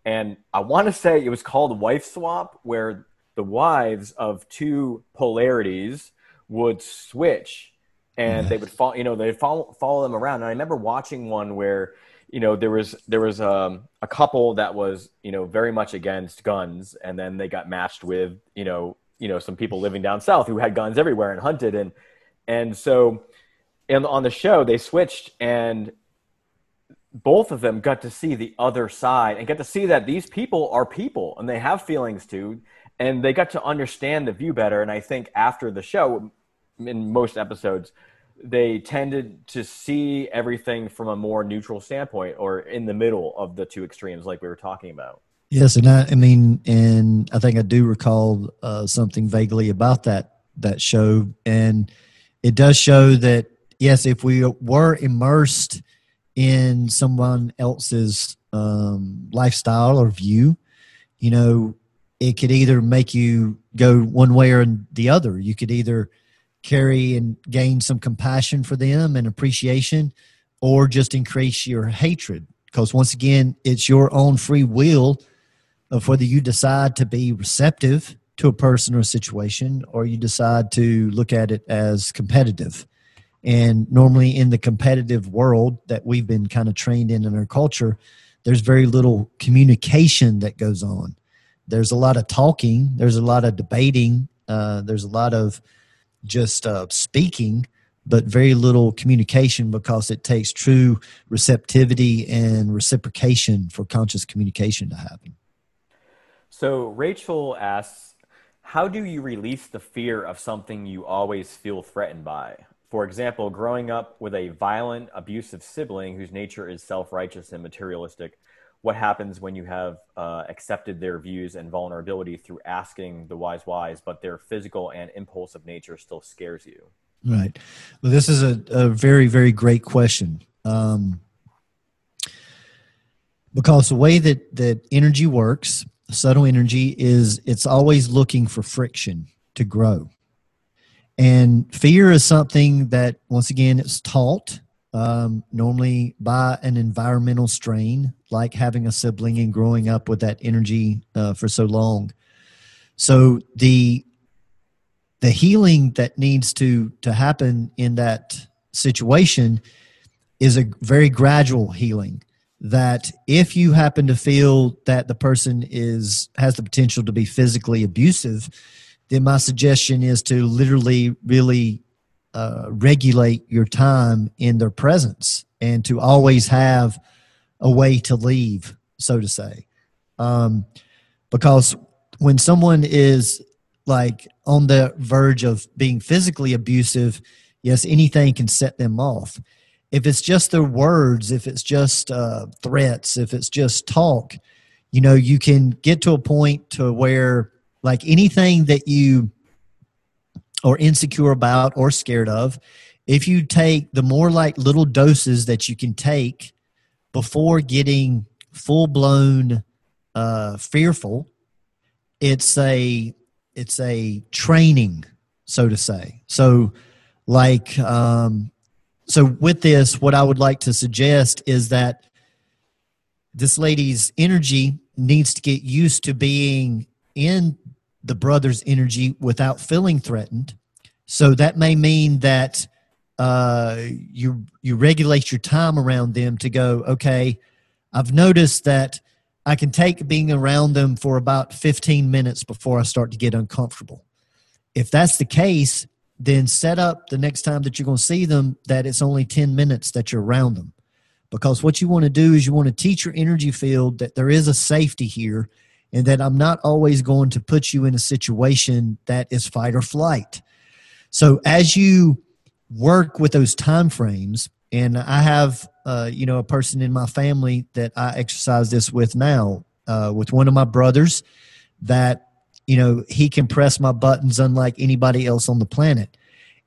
And I want to say it was called Wife Swap, where the wives of two polarities would switch and they would follow you know they'd follow follow them around and i remember watching one where you know there was there was um, a couple that was you know very much against guns and then they got matched with you know you know some people living down south who had guns everywhere and hunted and And so, and on the show, they switched, and both of them got to see the other side and get to see that these people are people and they have feelings too, and they got to understand the view better. And I think after the show, in most episodes, they tended to see everything from a more neutral standpoint or in the middle of the two extremes, like we were talking about.
Yes, and I, I mean, and I think I do recall uh, something vaguely about that that show, and it does show that yes, if we were immersed in someone else's um, lifestyle or view, you know, it could either make you go one way or the other. You could either carry and gain some compassion for them and appreciation, or just increase your hatred. Because once again, it's your own free will of whether you decide to be receptive to a person or a situation or you decide to look at it as competitive. And normally, in the competitive world that we've been kind of trained in in our culture, there's very little communication that goes on. There's a lot of talking, there's a lot of debating, uh, there's a lot of just uh, speaking, but very little communication because it takes true receptivity and reciprocation for conscious communication to happen.
So Rachel asks, how do you release the fear of something you always feel threatened by? For example, growing up with a violent, abusive sibling whose nature is self righteous and materialistic, what happens when you have uh, accepted their views and vulnerability through asking the wise wise, but their physical and impulsive nature still scares you?
Right. Well, this is a, a very, very great question. Um, because the way that, that energy works, subtle energy, is it's always looking for friction to grow. And fear is something that, once again, it's taught um, normally by an environmental strain, like having a sibling and growing up with that energy uh, for so long. So the the healing that needs to to happen in that situation is a very gradual healing that if you happen to feel that the person is has the potential to be physically abusive then my suggestion is to literally really uh, regulate your time in their presence and to always have a way to leave, so to say. Um, because when someone is like on the verge of being physically abusive, yes, anything can set them off. If it's just their words, if it's just uh, threats, if it's just talk, you know, you can get to a point to where like anything that you are insecure about or scared of, if you take the more like little doses that you can take before getting full blown uh, fearful, it's a it's a training, so to say. So, like, um, so with this, what I would like to suggest is that this lady's energy needs to get used to being in the brother's energy without feeling threatened. So that may mean that uh, you you regulate your time around them to go. Okay, I've noticed that I can take being around them for about 15 minutes before I start to get uncomfortable. If that's the case, then set up the next time that you're going to see them that it's only 10 minutes that you're around them. Because what you want to do is you want to teach your energy field that there is a safety here and that I'm not always going to put you in a situation that is fight or flight. So as you work with those time frames, and I have uh, you know a person in my family that I exercise this with now, uh, with one of my brothers, that you know he can press my buttons unlike anybody else on the planet.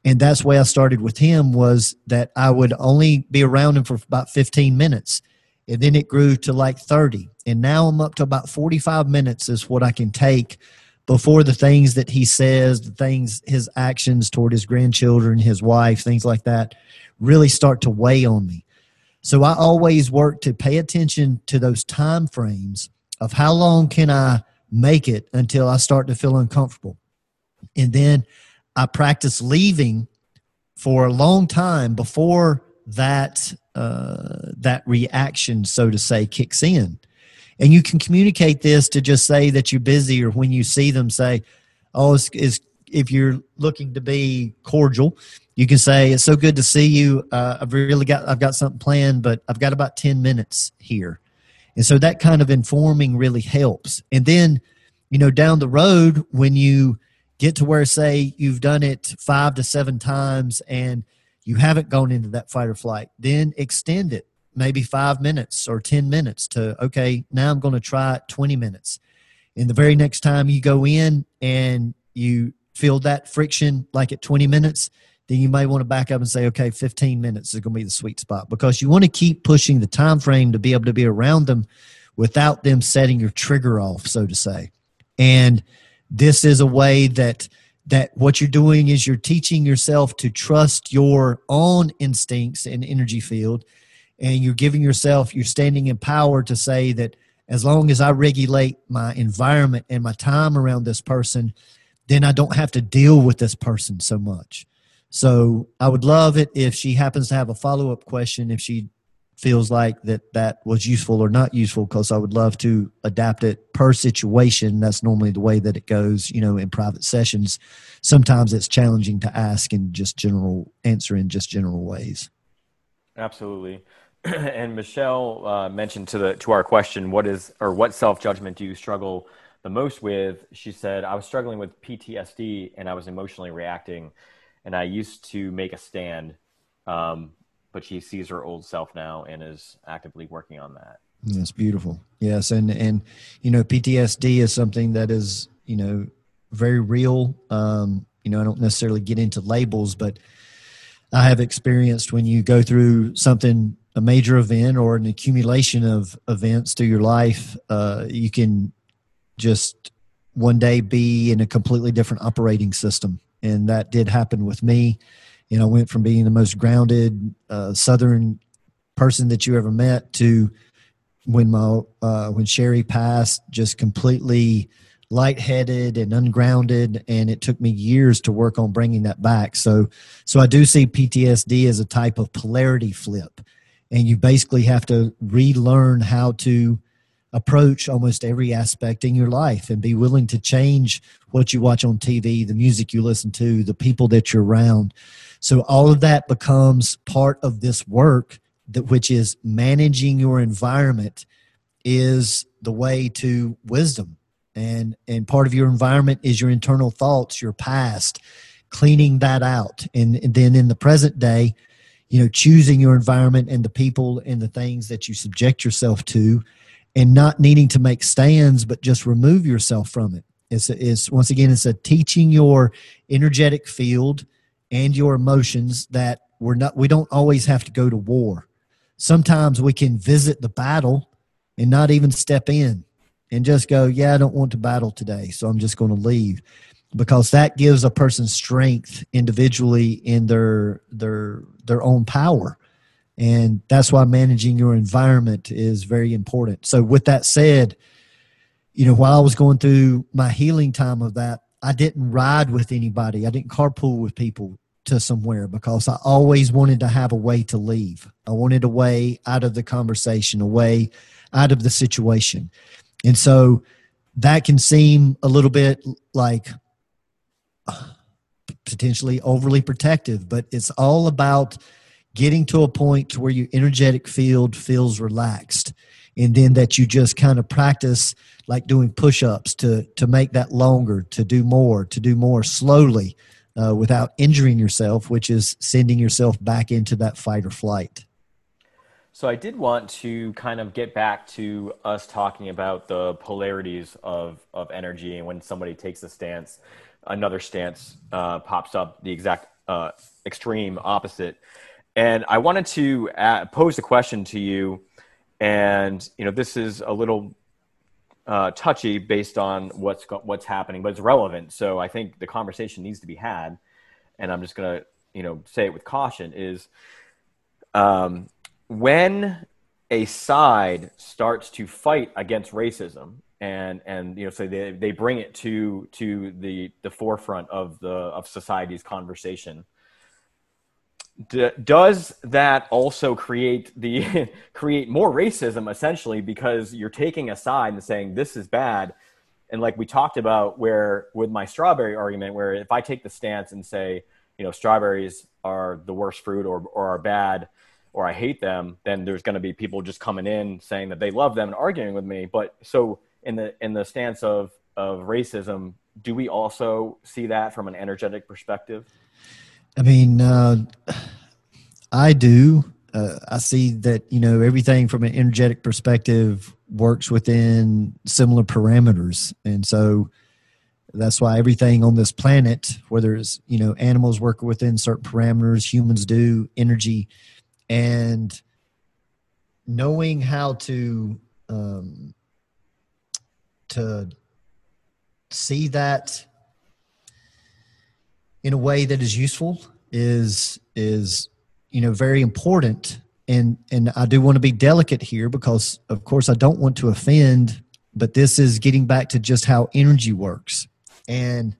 And that's why i started with him was that i would only be around him for about 15 minutes and then it grew to like 30 and now i'm up to about 45 minutes is what i can take before the things that he says the things his actions toward his grandchildren his wife things like that really start to weigh on me. So i always work to pay attention to those time frames of how long can i make it until i start to feel uncomfortable and then i practice leaving for a long time before that uh, that reaction, so to say, kicks in. And you can communicate this to just say that you're busy, or when you see them, say, "Oh, is, is if you're looking to be cordial, you can say, "It's so good to see you. Uh, I've really got I've got something planned, but I've got about ten minutes here." And so that kind of informing really helps. And then, you know, down the road when you get to where say you've done it five to seven times and you haven't gone into that fight or flight, then extend it maybe five minutes or 10 minutes to, okay, now I'm going to try it 20 minutes. And the very next time you go in and you feel that friction like at 20 minutes, then you may want to back up and say, okay, 15 minutes is going to be the sweet spot because you want to keep pushing the time frame to be able to be around them without them setting your trigger off, so to say. And this is a way that that what you're doing is you're teaching yourself to trust your own instincts and energy field and you're giving yourself you're standing in power to say that as long as i regulate my environment and my time around this person then i don't have to deal with this person so much so i would love it if she happens to have a follow-up question if she feels like that that was useful or not useful because i would love to adapt it per situation. That's normally the way that it goes you know in private sessions. Sometimes it's challenging to ask in just general answer in just general ways.
Absolutely. (clears throat) And Michelle uh, mentioned to the to our question, what is or what self judgment do you struggle the most with? She said, I was struggling with PTSD and I was emotionally reacting, and I used to make a stand, um, but she sees her old self now and is actively working on that.
That's beautiful. Yes, and and you know PTSD is something that is you know very real. Um, you know, I don't necessarily get into labels, but I have experienced when you go through something a major event or an accumulation of events through your life, uh, you can just one day be in a completely different operating system. And that did happen with me. You know, I went from being the most grounded uh, Southern person that you ever met to when my uh, when Sherry passed, just completely lightheaded and ungrounded and it took me years to work on bringing that back so so i do see ptsd as a type of polarity flip and you basically have to relearn how to approach almost every aspect in your life and be willing to change what you watch on TV, the music you listen to, the people that you're around. So all of that becomes part of this work that which is managing your environment is the way to wisdom. And and part of your environment is your internal thoughts, your past, cleaning that out. And, and then in the present day, you know choosing your environment and the people and the things that you subject yourself to and not needing to make stands but just remove yourself from it. It's, it's once again it's a teaching your energetic field and your emotions that we're not we don't always have to go to war. Sometimes we can visit the battle and not even step in and just go yeah i don't want to battle today so i'm just going to leave. Because that gives a person strength individually in their their their own power and that's why managing your environment is very important. So with that said you know while i was going through my healing time of that i didn't ride with anybody. I didn't carpool with people to somewhere because i always wanted to have a way to leave. I wanted a way out of the conversation a way out of the situation. And so that can seem a little bit like uh, potentially overly protective, but it's all about getting to a point to where your energetic field feels relaxed and then that you just kind of practice like doing push-ups to to make that longer to do more to do more slowly uh, without injuring yourself which is sending yourself back into that fight or flight
so i did want to kind of get back to us talking about the polarities of of energy and when somebody takes a stance another stance uh, pops up, the exact uh, extreme opposite. And I wanted to add, pose a question to you, and you know this is a little uh, touchy based on what's what's happening, but it's relevant. So I think the conversation needs to be had, and I'm just gonna you know say it with caution. Is um, when a side starts to fight against racism and and you know so they, they bring it to to the the forefront of the of society's conversation D- does that also create the (laughs) create more racism essentially because you're taking a side and saying this is bad. And like we talked about where with my strawberry argument where if i take the stance and say you know strawberries are the worst fruit or, or are bad or i hate them then there's going to be people just coming in saying that they love them and arguing with me. But so in the in the stance of of racism do we also see that from an energetic perspective
i mean uh, i do. Uh, i see that you know everything from an energetic perspective works within similar parameters. And so that's why everything on this planet whether it's you know animals work within certain parameters humans do energy. And knowing how to um, to see that in a way that is useful is is you know very important. And and I do want to be delicate here because of course I don't want to offend but this is getting back to just how energy works. And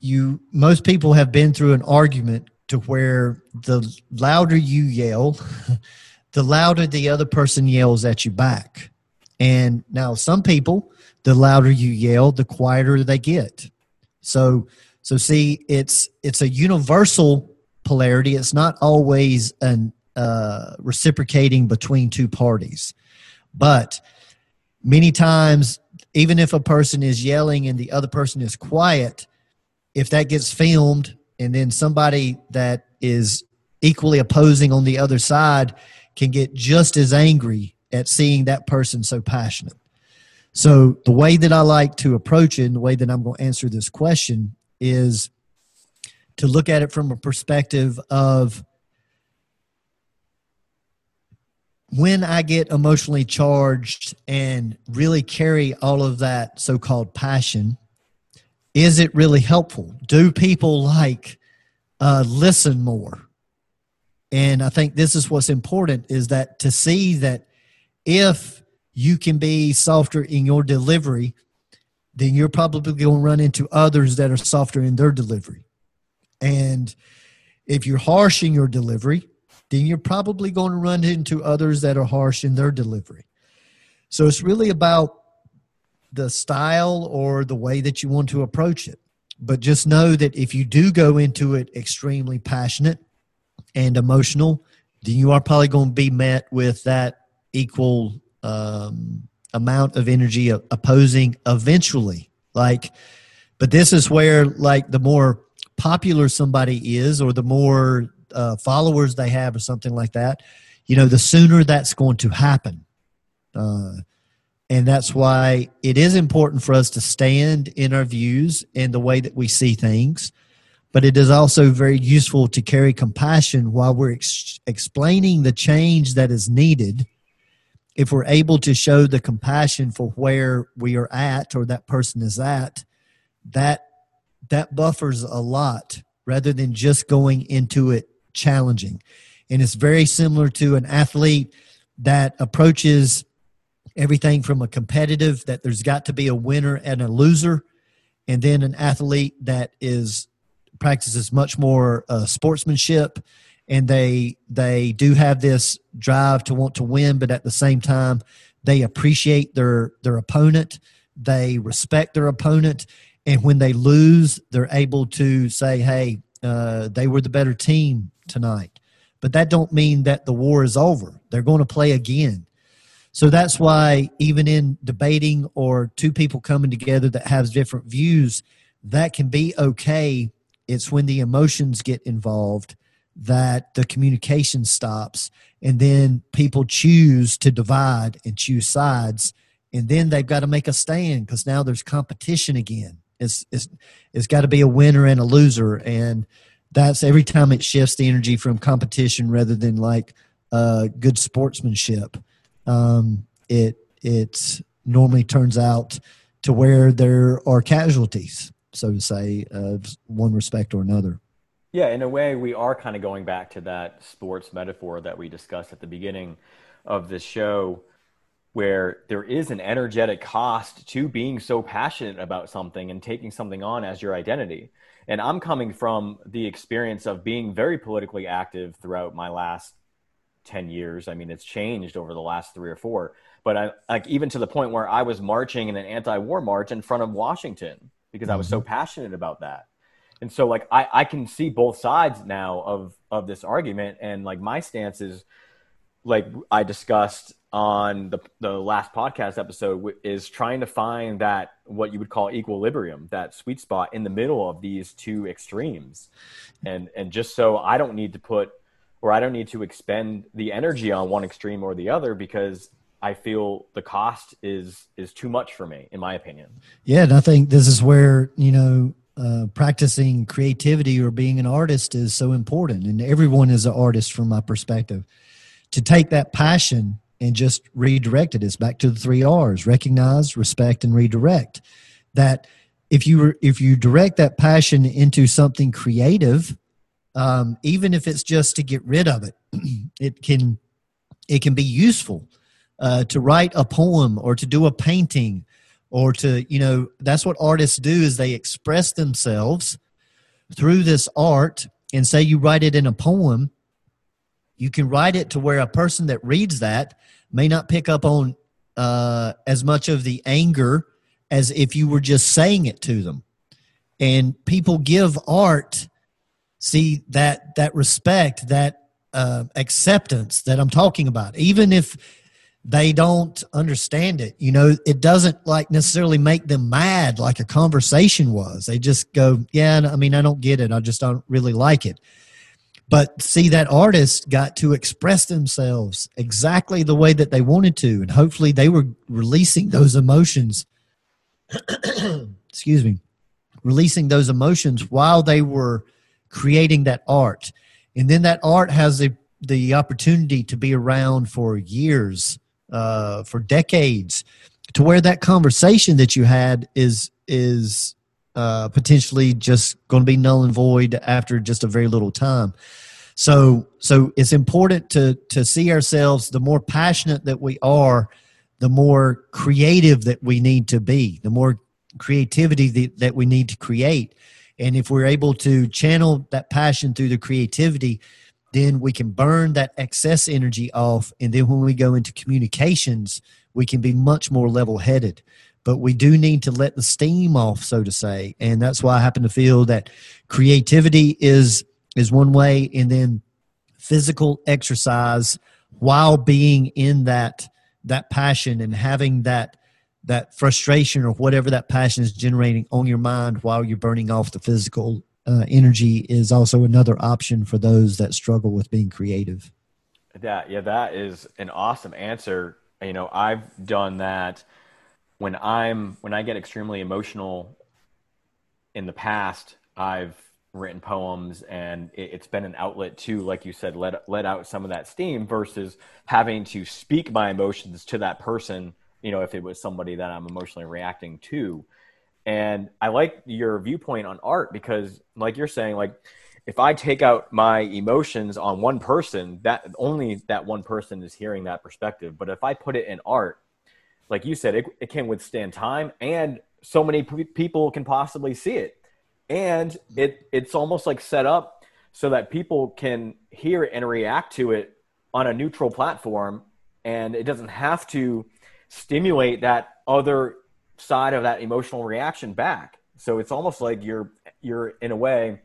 you most people have been through an argument to where the louder you yell (laughs) the louder the other person yells at you back. And now some people the louder you yell the quieter they get so so see it's it's a universal polarity. It's not always an uh, reciprocating between two parties. But many times even if a person is yelling and the other person is quiet if that gets filmed and then somebody that is equally opposing on the other side can get just as angry at seeing that person so passionate so the way that i like to approach it and the way that i'm going to answer this question is to look at it from a perspective of when I get emotionally charged and really carry all of that so called passion, is it really helpful? Do people like uh, listen more? And I think this is what's important is that to see that if you can be softer in your delivery, then you're probably going to run into others that are softer in their delivery. And if you're harsh in your delivery, then you're probably going to run into others that are harsh in their delivery. So it's really about the style or the way that you want to approach it. But just know that if you do go into it extremely passionate and emotional, then you are probably going to be met with that equal um, amount of energy opposing eventually. Like, but this is where, like, the more popular somebody is or the more uh, followers they have or something like that, you know, the sooner that's going to happen. Uh, and that's why it is important for us to stand in our views and the way that we see things. But it is also very useful to carry compassion while we're ex- explaining the change that is needed. If we're able to show the compassion for where we are at or that person is at, that that buffers a lot rather than just going into it challenging. And it's very similar to an athlete that approaches everything from a competitive that there's got to be a winner and a loser, and then an athlete that is practices much more uh, sportsmanship and they they do have this drive to want to win but at the same time they appreciate their their opponent they respect their opponent and when they lose they're able to say hey uh, they were the better team tonight. But that don't mean that the war is over. They're going to play again. So that's why even in debating or two people coming together that have different views, that can be okay. It's when the emotions get involved that the communication stops and then people choose to divide and choose sides and then they've got to make a stand because now there's competition again it's, it's, it's got to be a winner and a loser and that's every time it shifts the energy from competition rather than like uh, good sportsmanship. Um, it it normally turns out to where there are casualties, so to say, of one respect or another.
Yeah, in a way, we are kind of going back to that sports metaphor that we discussed at the beginning of this show, where there is an energetic cost to being so passionate about something and taking something on as your identity. And I'm coming from the experience of being very politically active throughout my last 10 years. I mean, it's changed over the last three or four. But I, like even to the point where I was marching in an anti-war march in front of Washington because I was so mm-hmm. passionate about that. And so like I, I can see both sides now of of this argument and like my stance is like I discussed on the the last podcast episode is trying to find that what you would call equilibrium, that sweet spot in the middle of these two extremes. And and just so I don't need to put or I don't need to expend the energy on one extreme or the other because I feel the cost is is too much for me, in my opinion.
Yeah, and I think this is where you know uh, practicing creativity or being an artist is so important, and everyone is an artist from my perspective. To take that passion and just redirect it is back to the three R's: recognize, respect, and redirect. That if you if you direct that passion into something creative, um, even if it's just to get rid of it, (clears throat) it can it can be useful uh, to write a poem or to do a painting or to you know that's what artists do is they express themselves through this art. And say you write it in a poem you can write it to where a person that reads that may not pick up on uh, as much of the anger as if you were just saying it to them. And people give art see that that respect that uh, acceptance that i'm talking about. Even if they don't understand it. You know it doesn't like necessarily make them mad like a conversation was. They just go yeah i mean i don't get it. I just don't really like it. But see that artist got to express themselves exactly the way that they wanted to and hopefully they were releasing those emotions (clears throat) excuse me releasing those emotions while they were creating that art. And then that art has the the opportunity to be around for years uh, for decades to where that conversation that you had is is uh, potentially just going to be null and void after just a very little time. So so it's important to to see ourselves. The more passionate that we are, the more creative that we need to be. The more creativity that, that we need to create. And if we're able to channel that passion through the creativity, then we can burn that excess energy off. And then when we go into communications, we can be much more level headed. But we do need to let the steam off, so to say. And that's why I happen to feel that creativity is is one way, and then physical exercise while being in that that passion and having that that frustration or whatever that passion is generating on your mind while you're burning off the physical uh, energy is also another option for those that struggle with being creative.
That yeah, that is an awesome answer. You know, I've done that when I'm when I get extremely emotional. In the past, I've written poems, and it, it's been an outlet to, like you said, let let out some of that steam versus having to speak my emotions to that person. You know, if it was somebody that I'm emotionally reacting to and I like your viewpoint on art because, like you're saying, like if I take out my emotions on one person, that only that one person is hearing that perspective. But if I put it in art, like you said, it, it can withstand time, and so many p- people can possibly see it, and it it's almost like set up so that people can hear and react to it on a neutral platform, and it doesn't have to stimulate that other side of that emotional reaction back. So it's almost like you're you're in a way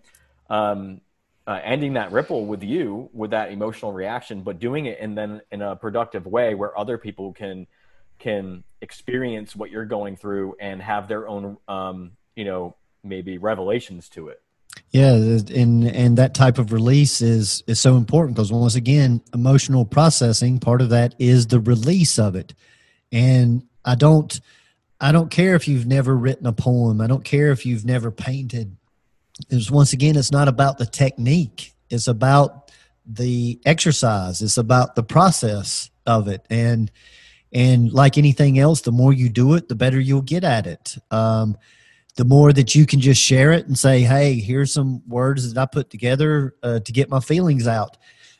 um, uh, ending that ripple with you with that emotional reaction, but doing it and then in a productive way where other people can can experience what you're going through and have their own um, you know maybe revelations to it.
Yeah, and and that type of release is is so important because once again, emotional processing part of that is the release of it, and I don't I don't care if you've never written a poem. I don't care if you've never painted. It's once again, it's not about the technique. It's about the exercise. It's about the process of it. And and like anything else, the more you do it, the better you'll get at it. Um, the more that you can just share it and say, "Hey, here's some words that I put together uh, to get my feelings out,"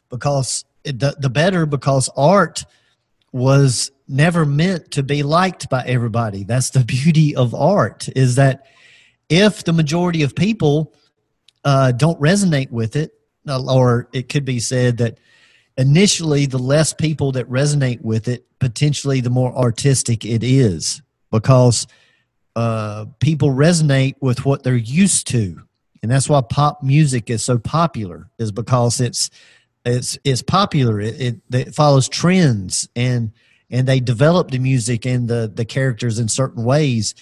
because the the better. Because art was never meant to be liked by everybody. That's the beauty of art is that if the majority of people uh, don't resonate with it, uh, or it could be said that initially the less people that resonate with it potentially the more artistic it is because uh, people resonate with what they're used to and that's why pop music is so popular is because it's it's it's popular it, it, it follows trends and and they develop the music and the the characters in certain ways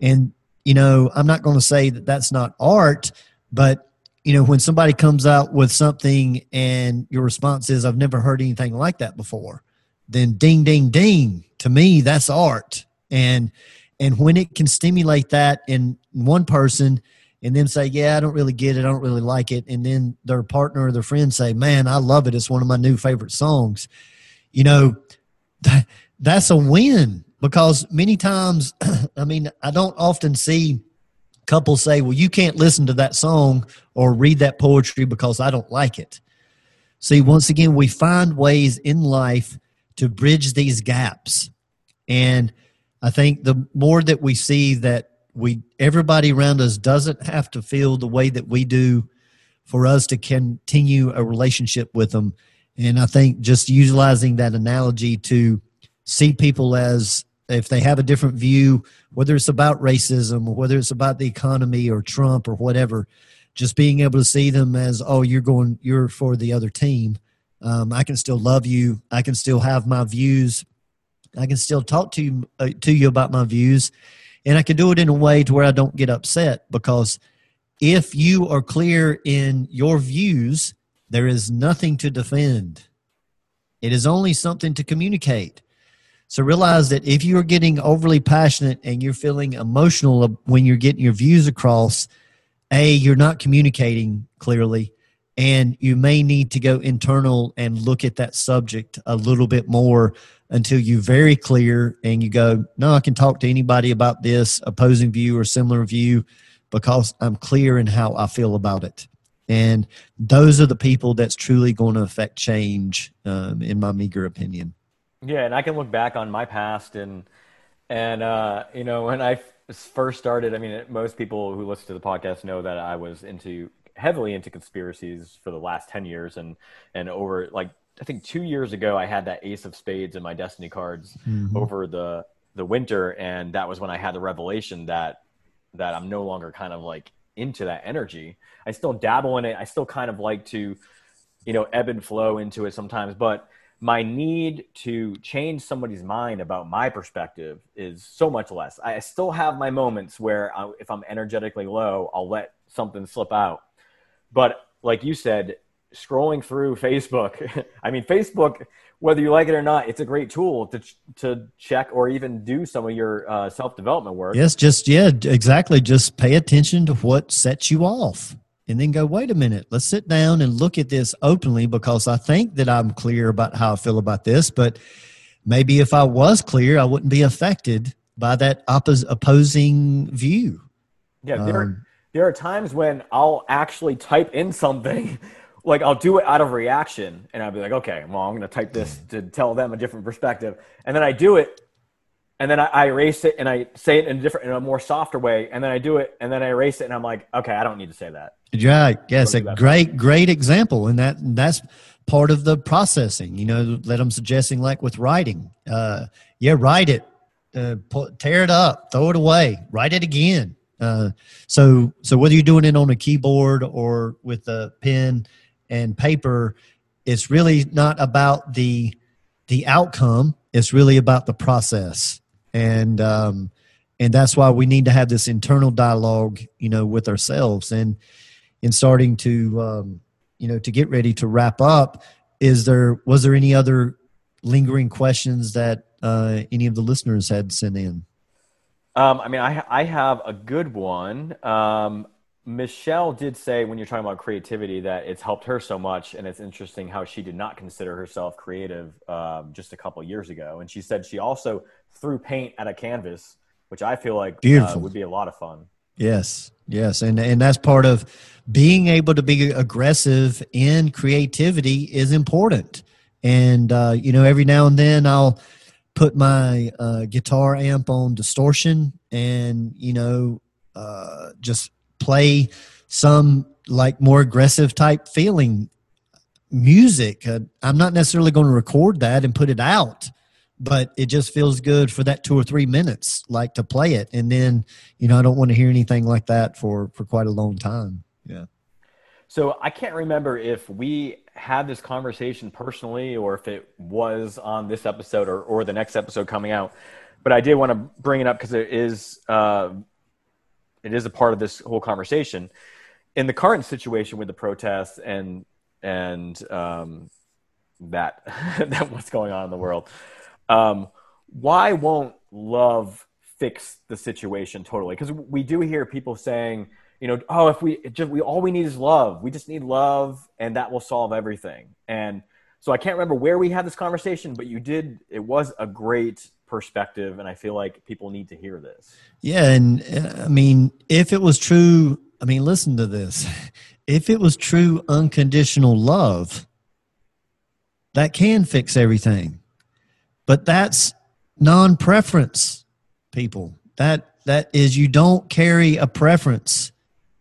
and you know i'm not going to say that that's not art but you know, when somebody comes out with something and your response is, I've never heard anything like that before, then ding, ding, ding. To me, that's art. And and when it can stimulate that in one person and then say, Yeah, I don't really get it, I don't really like it, and then their partner or their friend say, Man, I love it, it's one of my new favorite songs, you know, (laughs) that, that's a win because many times, (clears throat) I mean, I don't often see couples say, well, you can't listen to that song or read that poetry because I don't like it. See, once again, we find ways in life to bridge these gaps. And I think the more that we see that we everybody around us doesn't have to feel the way that we do for us to continue a relationship with them. And I think just utilizing that analogy to see people as if they have a different view, whether it's about racism or whether it's about the economy or Trump or whatever, just being able to see them as, oh, you're going, you're for the other team. Um, I can still love you. I can still have my views. I can still talk to you, uh, to you about my views, and I can do it in a way to where I don't get upset because if you are clear in your views, there is nothing to defend. It is only something to communicate. So realize that if you're getting overly passionate and you're feeling emotional when you're getting your views across, A, you're not communicating clearly, and you may need to go internal and look at that subject a little bit more until you're very clear and you go, No, I can talk to anybody about this opposing view or similar view because I'm clear in how I feel about it. And those are the people that's truly going to affect change, um, in my meager opinion.
Yeah, and I can look back on my past and and uh, you know when I first started. I mean, most people who listen to the podcast know that I was into heavily into conspiracies for the last ten years, and and over like I think two years ago, I had that Ace of Spades in my Destiny cards mm-hmm. over the the winter, and that was when I had the revelation that that I'm no longer kind of like into that energy. I still dabble in it. I still kind of like to, you know, ebb and flow into it sometimes, but my need to change somebody's mind about my perspective is so much less. I still have my moments where I, if I'm energetically low, I'll let something slip out. But like you said, scrolling through Facebook, (laughs) I mean, Facebook, whether you like it or not, it's a great tool to to check or even do some of your uh, self development work.
Yes, just yeah, exactly. Just pay attention to what sets you off and then go, wait a minute, let's sit down and look at this openly because I think that I'm clear about how I feel about this. But maybe if I was clear, I wouldn't be affected by that oppos- opposing view.
Yeah, there, um, there are times when I'll actually type in something. (laughs) Like I'll do it out of reaction, and I'll be like, "Okay, well, I'm going to type this to tell them a different perspective," and then I do it, and then I, I, erase it and I say it in a different, in a more softer way, and then I do it, and then I erase it, and I'm like, okay, I don't need to say that.
Yeah. Yes, a great, great example, and that that's part of the processing. You know, that I'm suggesting, like with writing. Uh, yeah, write it, uh, pull, tear it up, throw it away, write it again. Uh, so, so whether you're doing it on a keyboard or with a pen and paper, it's really not about the the outcome. It's really about the process and um, and that's why we need to have this internal dialogue, you know, with ourselves. And in starting to um, you know to get ready to wrap up, is there was there any other lingering questions that uh, any of the listeners had sent in?
Um, I mean, I I have a good one. Um, Michelle did say when you're talking about creativity that it's helped her so much, and it's interesting how she did not consider herself creative um, just a couple years ago. And she said she also threw paint at a canvas, which I feel like uh, would be a lot of fun.
Yes, yes, and and that's part of being able to be aggressive in creativity is important. And uh, you know, every now and then I'll put my uh, guitar amp on distortion, and you know, uh, just play some like more aggressive type feeling music. Uh, I'm not necessarily going to record that and put it out, but it just feels good for that two or three minutes, like to play it. And then, you know, I don't want to hear anything like that for, for quite a long time. Yeah.
So I can't remember if we had this conversation personally or if it was on this episode or, or the next episode coming out, but I did want to bring it up because it is, uh, it is a part of this whole conversation in the current situation with the protests and and um, that (laughs) that what's going on in the world. Um, why won't love fix the situation totally? Because we do hear people saying, you know, oh, if we just we all we need is love. We just need love, and that will solve everything. And so I can't remember where we had this conversation, but you did. It was a great perspective, and I feel like people need to hear this.
Yeah, and uh, I mean, if it was true, I mean, listen to this (laughs) if it was true unconditional love, that can fix everything. But that's non preference, people. That that is you don't carry a preference.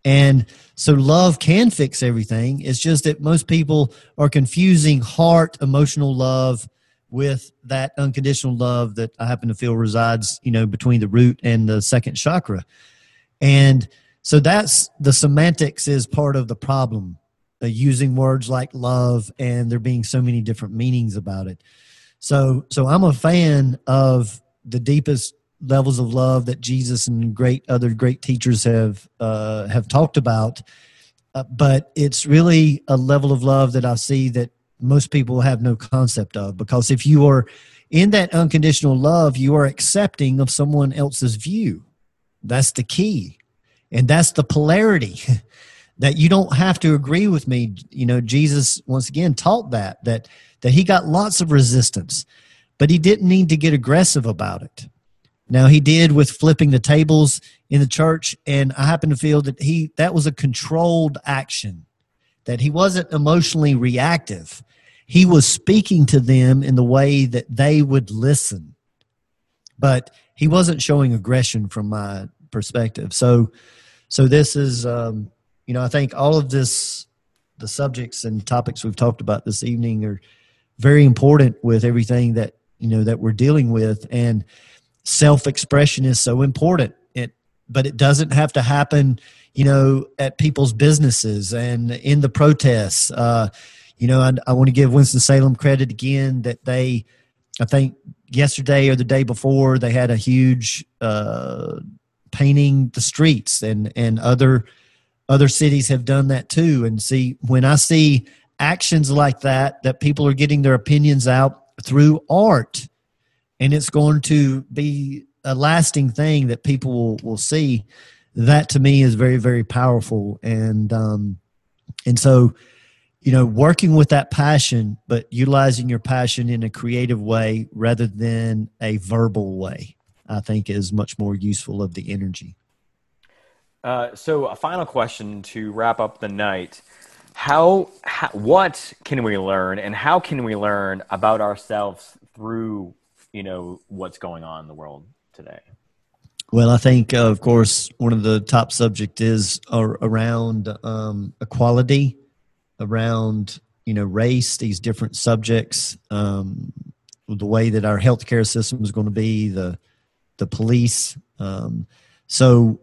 And so love can fix everything. It's just that most people are confusing heart emotional love with that unconditional love that I happen to feel resides, you know, between the root and the second chakra. And so that's the semantics is part of the problem, uh, using words like love and there being so many different meanings about it. So, so I'm a fan of the deepest levels of love that Jesus and great other great teachers have uh, have talked about. Uh, but it's really a level of love that I see that most people have no concept of because if you are in that unconditional love, you are accepting of someone else's view. That's the key. And that's the polarity (laughs) that you don't have to agree with me. You know jesus once again taught that that that he got lots of resistance but he didn't need to get aggressive about it. Now he did with flipping the tables in the church and i happen to feel that he that was a controlled action that he wasn't emotionally reactive he was speaking to them in the way that they would listen but he wasn't showing aggression from my perspective so so this is, um, you know, I think all of this, the subjects and topics we've talked about this evening are very important with everything that you know that we're dealing with, and self-expression is so important. It, but it doesn't have to happen, you know, at people's businesses and in the protests. Uh, you know, I, I want to give Winston Salem credit again that they, I think yesterday or the day before, they had a huge uh, painting the streets and and other other cities have done that too. And see when i see actions like that that people are getting their opinions out through art and it's going to be a lasting thing that people will, will see that to me is very very powerful. And um and so you know working with that passion but utilizing your passion in a creative way rather than a verbal way I think is much more useful of the energy.
Uh, so, a final question to wrap up the night: how, how, what can we learn, and how can we learn about ourselves through, you know, what's going on in the world today?
Well, I think, uh, of course, one of the top subject is around um, equality, around you know race, these different subjects, um, the way that our healthcare system is going to be, the the police. Um, so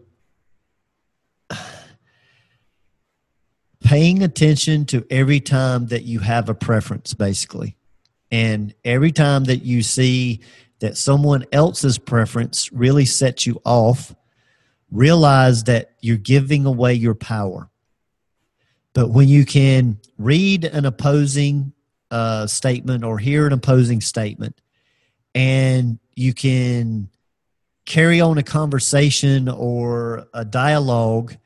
paying attention to every time that you have a preference, basically. And every time that you see that someone else's preference really sets you off, realize that you're giving away your power. But when you can read an opposing uh, statement or hear an opposing statement, and you can carry on a conversation or a dialogue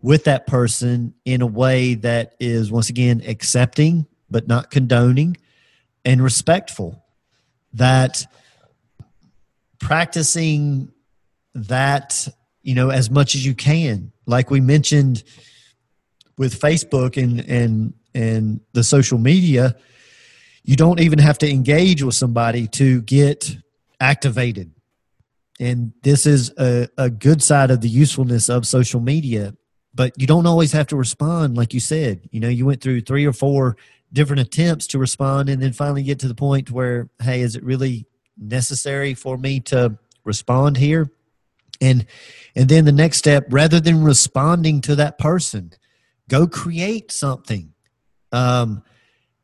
with that person in a way that is once again accepting but not condoning and respectful that practicing that you know as much as you can. Like we mentioned with facebook and and and the social media you don't even have to engage with somebody to get activated. And this is a, a good side of the usefulness of social media but you don't always have to respond like you said. You know you went through three or four different attempts to respond and then finally get to the point where hey is it really necessary for me to respond here? And and then the next step rather than responding to that person go create something. Um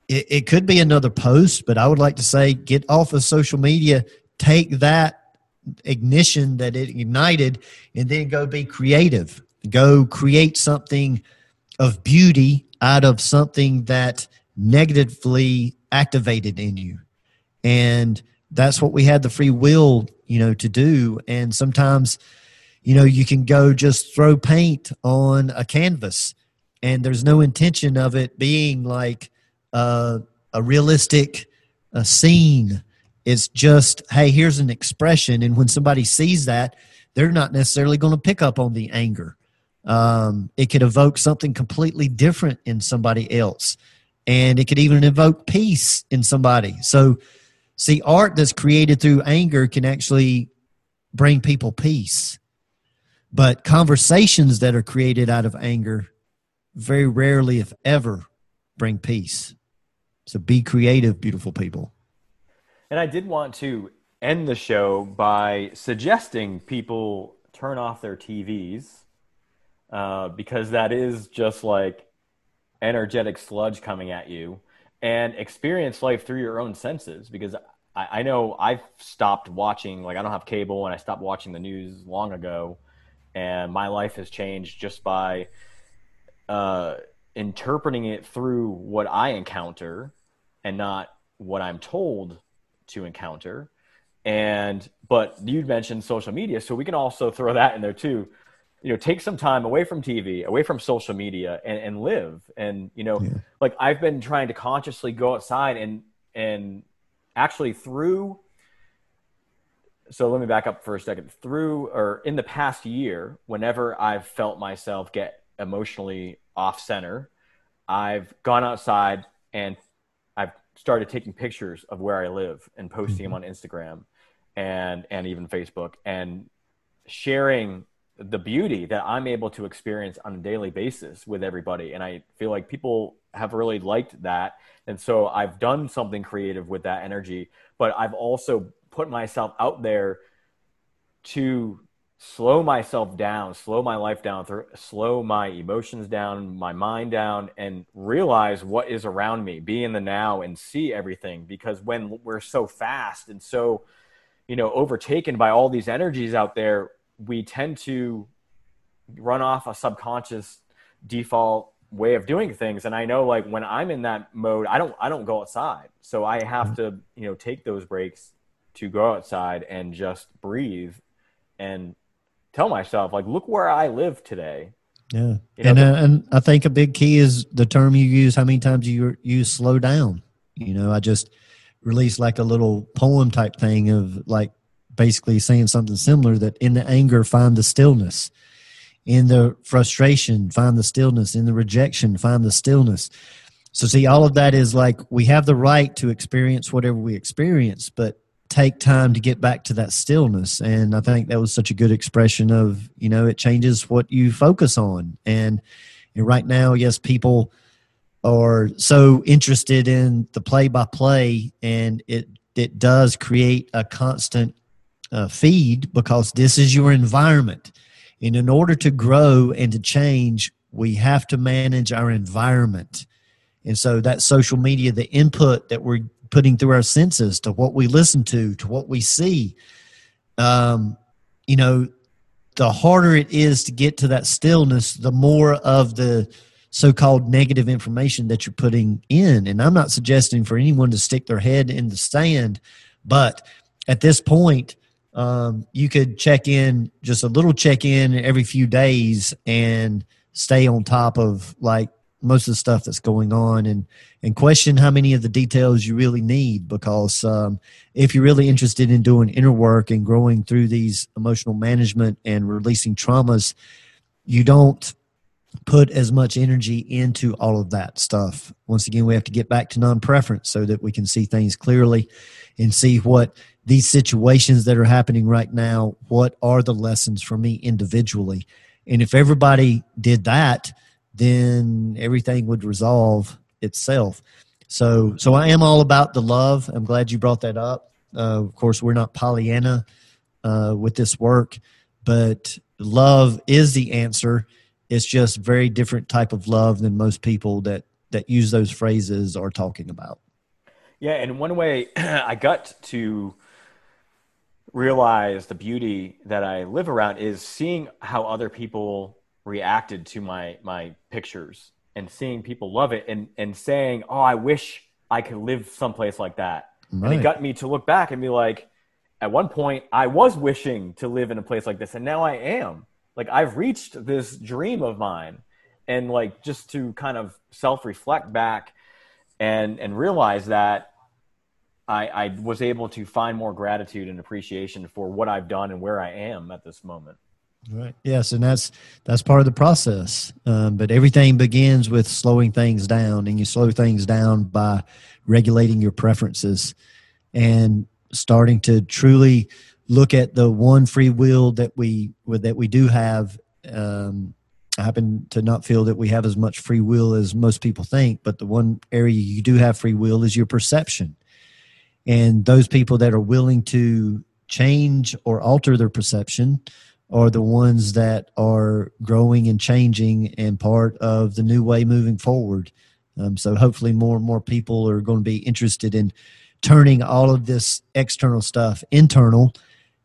it, it could be another post but i would like to say get off of social media take that ignition that it ignited and then go be creative. Go create something of beauty out of something that negatively activated in you. And that's what we had the free will you know to do. And sometimes you know you can go just throw paint on a canvas and there's no intention of it being like a, a realistic a scene. It's just hey here's an expression. And when somebody sees that they're not necessarily going to pick up on the anger. Um, it could evoke something completely different in somebody else. And it could even evoke peace in somebody. So see art that's created through anger can actually bring people peace. But conversations that are created out of anger very rarely, if ever, bring peace. So be creative, beautiful people.
And I did want to end the show by suggesting people turn off their TVs uh, because that is just like energetic sludge coming at you and experience life through your own senses because I, I know I've stopped watching, like I don't have cable and I stopped watching the news long ago. And my life has changed just by uh, interpreting it through what I encounter and not what I'm told to encounter. And, but you mentioned social media, so we can also throw that in there too you know take some time away from tv away from social media and, and live and you know yeah. like i've been trying to consciously go outside and and actually through so let me back up for a second through or in the past year whenever i've felt myself get emotionally off center i've gone outside and i've started taking pictures of where i live and posting them mm-hmm. on instagram and and even facebook and sharing the beauty that i'm able to experience on a daily basis with everybody and i feel like people have really liked that. And so I've done something creative with that energy, but I've also put myself out there to slow myself down, slow my life down, slow my emotions down, my mind down, and realize what is around me, be in the now and see everything. Because when we're so fast and so, you know, overtaken by all these energies out there, we tend to run off a subconscious default way of doing things and i know like when i'm in that mode i don't i don't go outside so i have mm-hmm. to you know take those breaks to go outside and just breathe and tell myself like look where i live today
yeah you know, and uh, and i think a big key is the term you use how many times you use slow down you know i just released like a little poem type thing of like basically saying something similar that in the anger find the stillness in the frustration, find the stillness. In the rejection, find the stillness. So, see, all of that is like we have the right to experience whatever we experience, but take time to get back to that stillness. And I think that was such a good expression of, you know, it changes what you focus on. And, and right now, yes, people are so interested in the play by play, and it, it does create a constant uh, feed because this is your environment and in order to grow and to change, we have to manage our environment. And so that social media, the input that we're putting through our senses to what we listen to, to what we see, um, you know, the harder it is to get to that stillness, the more of the so called negative information that you're putting in. And I'm not suggesting for anyone to stick their head in the sand, but at this point, um, you could check in just a little check in every few days and stay on top of like most of the stuff that's going on and and question how many of the details you really need because um, if you're really interested in doing inner work and growing through these emotional management and releasing traumas you don't put as much energy into all of that stuff once again we have to get back to non-preference so that we can see things clearly and see what these situations that are happening right now, what are the lessons for me individually? And if everybody did that, then everything would resolve itself. So, so I am all about the love. I'm glad you brought that up. Uh, of course, we're not Pollyanna uh, with this work, but love is the answer. It's just very different type of love than most people that that use those phrases are talking about.
Yeah, and one way (clears throat) I got to realize the beauty that I live around is seeing how other people reacted to my my pictures and seeing people love it and and saying, "Oh, I wish I could live someplace like that." Right. And it got me to look back and be like, at one point I was wishing to live in a place like this and now I am. Like I've reached this dream of mine and like just to kind of self-reflect back and and realize that I, I was able to find more gratitude and appreciation for what I've done and where I am at this moment.
Right. Yes, and that's that's part of the process. Um, but everything begins with slowing things down, and you slow things down by regulating your preferences and starting to truly look at the one free will that we that we do have. Um, I happen to not feel that we have as much free will as most people think, but the one area you do have free will is your perception. And those people that are willing to change or alter their perception are the ones that are growing and changing and part of the new way moving forward. Um, so hopefully, more and more people are going to be interested in turning all of this external stuff internal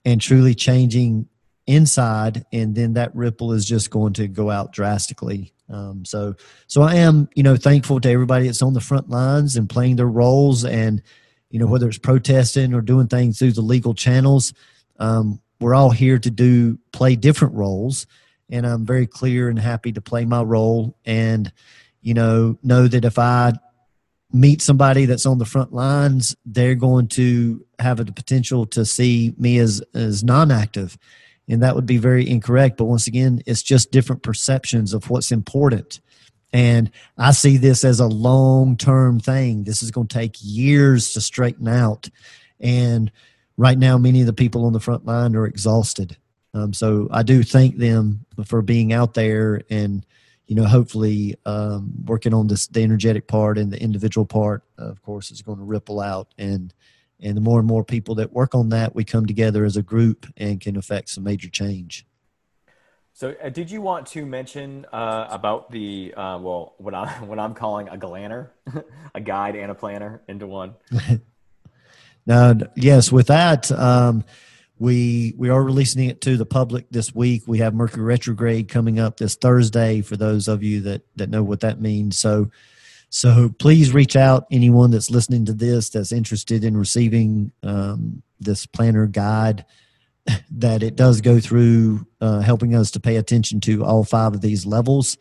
and truly changing inside and then that ripple is just going to go out drastically um, so so i am you know thankful to everybody that's on the front lines and playing their roles and you know whether it's protesting or doing things through the legal channels um, we're all here to do play different roles and i'm very clear and happy to play my role and you know know that if i meet somebody that's on the front lines, they're going to have a potential to see me as as non-active, and that would be very incorrect. But once again, it's just different perceptions of what's important. And I see this as a long term thing. This is going to take years to straighten out. And right now, many of the people on the front line are exhausted. Um, so I do thank them for being out there and you know, hopefully um, working on this the energetic part and the individual part, of course, is going to ripple out and and the more and more people that work on that, we come together as a group and can affect some major change.
So, uh, did you want to mention uh, about the uh, well, what i'm (laughs) what I'm calling a glanner, (laughs) a guide and a planner into one? (laughs)
now, yes, with that. Um, we we are releasing it to the public this week. We have Mercury retrograde coming up this Thursday. For those of you that that know what that means, so so please reach out. Anyone that's listening to this that's interested in receiving um, this planner guide, (laughs) that it does go through uh, helping us to pay attention to all five of these levels,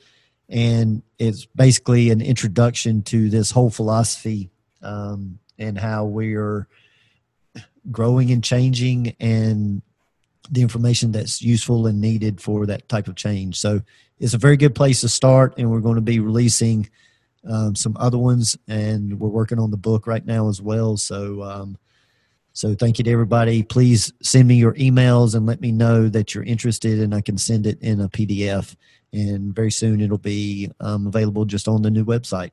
and it's basically an introduction to this whole philosophy um, and how we are growing and changing and the information that's useful and needed for that type of change. So it's a very good place to start, and we're going to be releasing um, some other ones, and we're working on the book right now as well. So, um, so thank you to everybody. Please send me your emails and let me know that you're interested, and I can send it in a PDF. And very soon it'll be um, available just on the new website.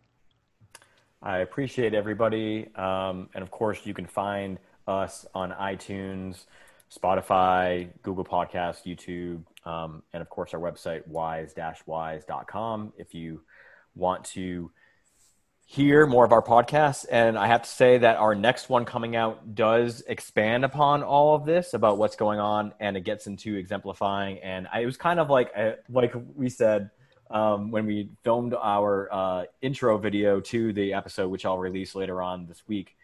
I appreciate everybody, um, and of course you can find us on iTunes, Spotify, Google Podcasts, YouTube, um, and of course our website, wise-wise.com. If you want to hear more of our podcasts, and I have to say that our next one coming out does expand upon all of this about what's going on, and it gets into exemplifying. And I, it was kind of like, a, like we said, um, when we filmed our uh, intro video to the episode, which I'll release later on this week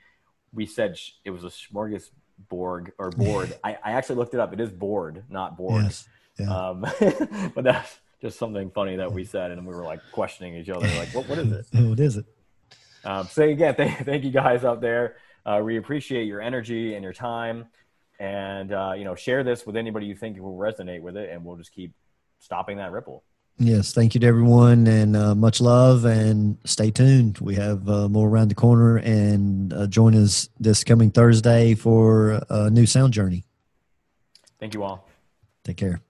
we said sh- it was a smorgasbord or board. (laughs) I, I, actually looked it up. It is board, not board. Yes. Yeah. Um, (laughs) but that's just something funny that we said, and we were like questioning each other, like, what, what is it? (laughs)
what is it?
Um, so again, thank, thank you guys out there. Uh, we appreciate your energy and your time, and uh, you know, share this with anybody you think will resonate with it, and we'll just keep stopping that ripple.
Yes, thank you to everyone, and uh, much love, and stay tuned. We have uh, more around the corner, and uh, join us this coming Thursday for a new sound journey.
Thank you all.
Take care.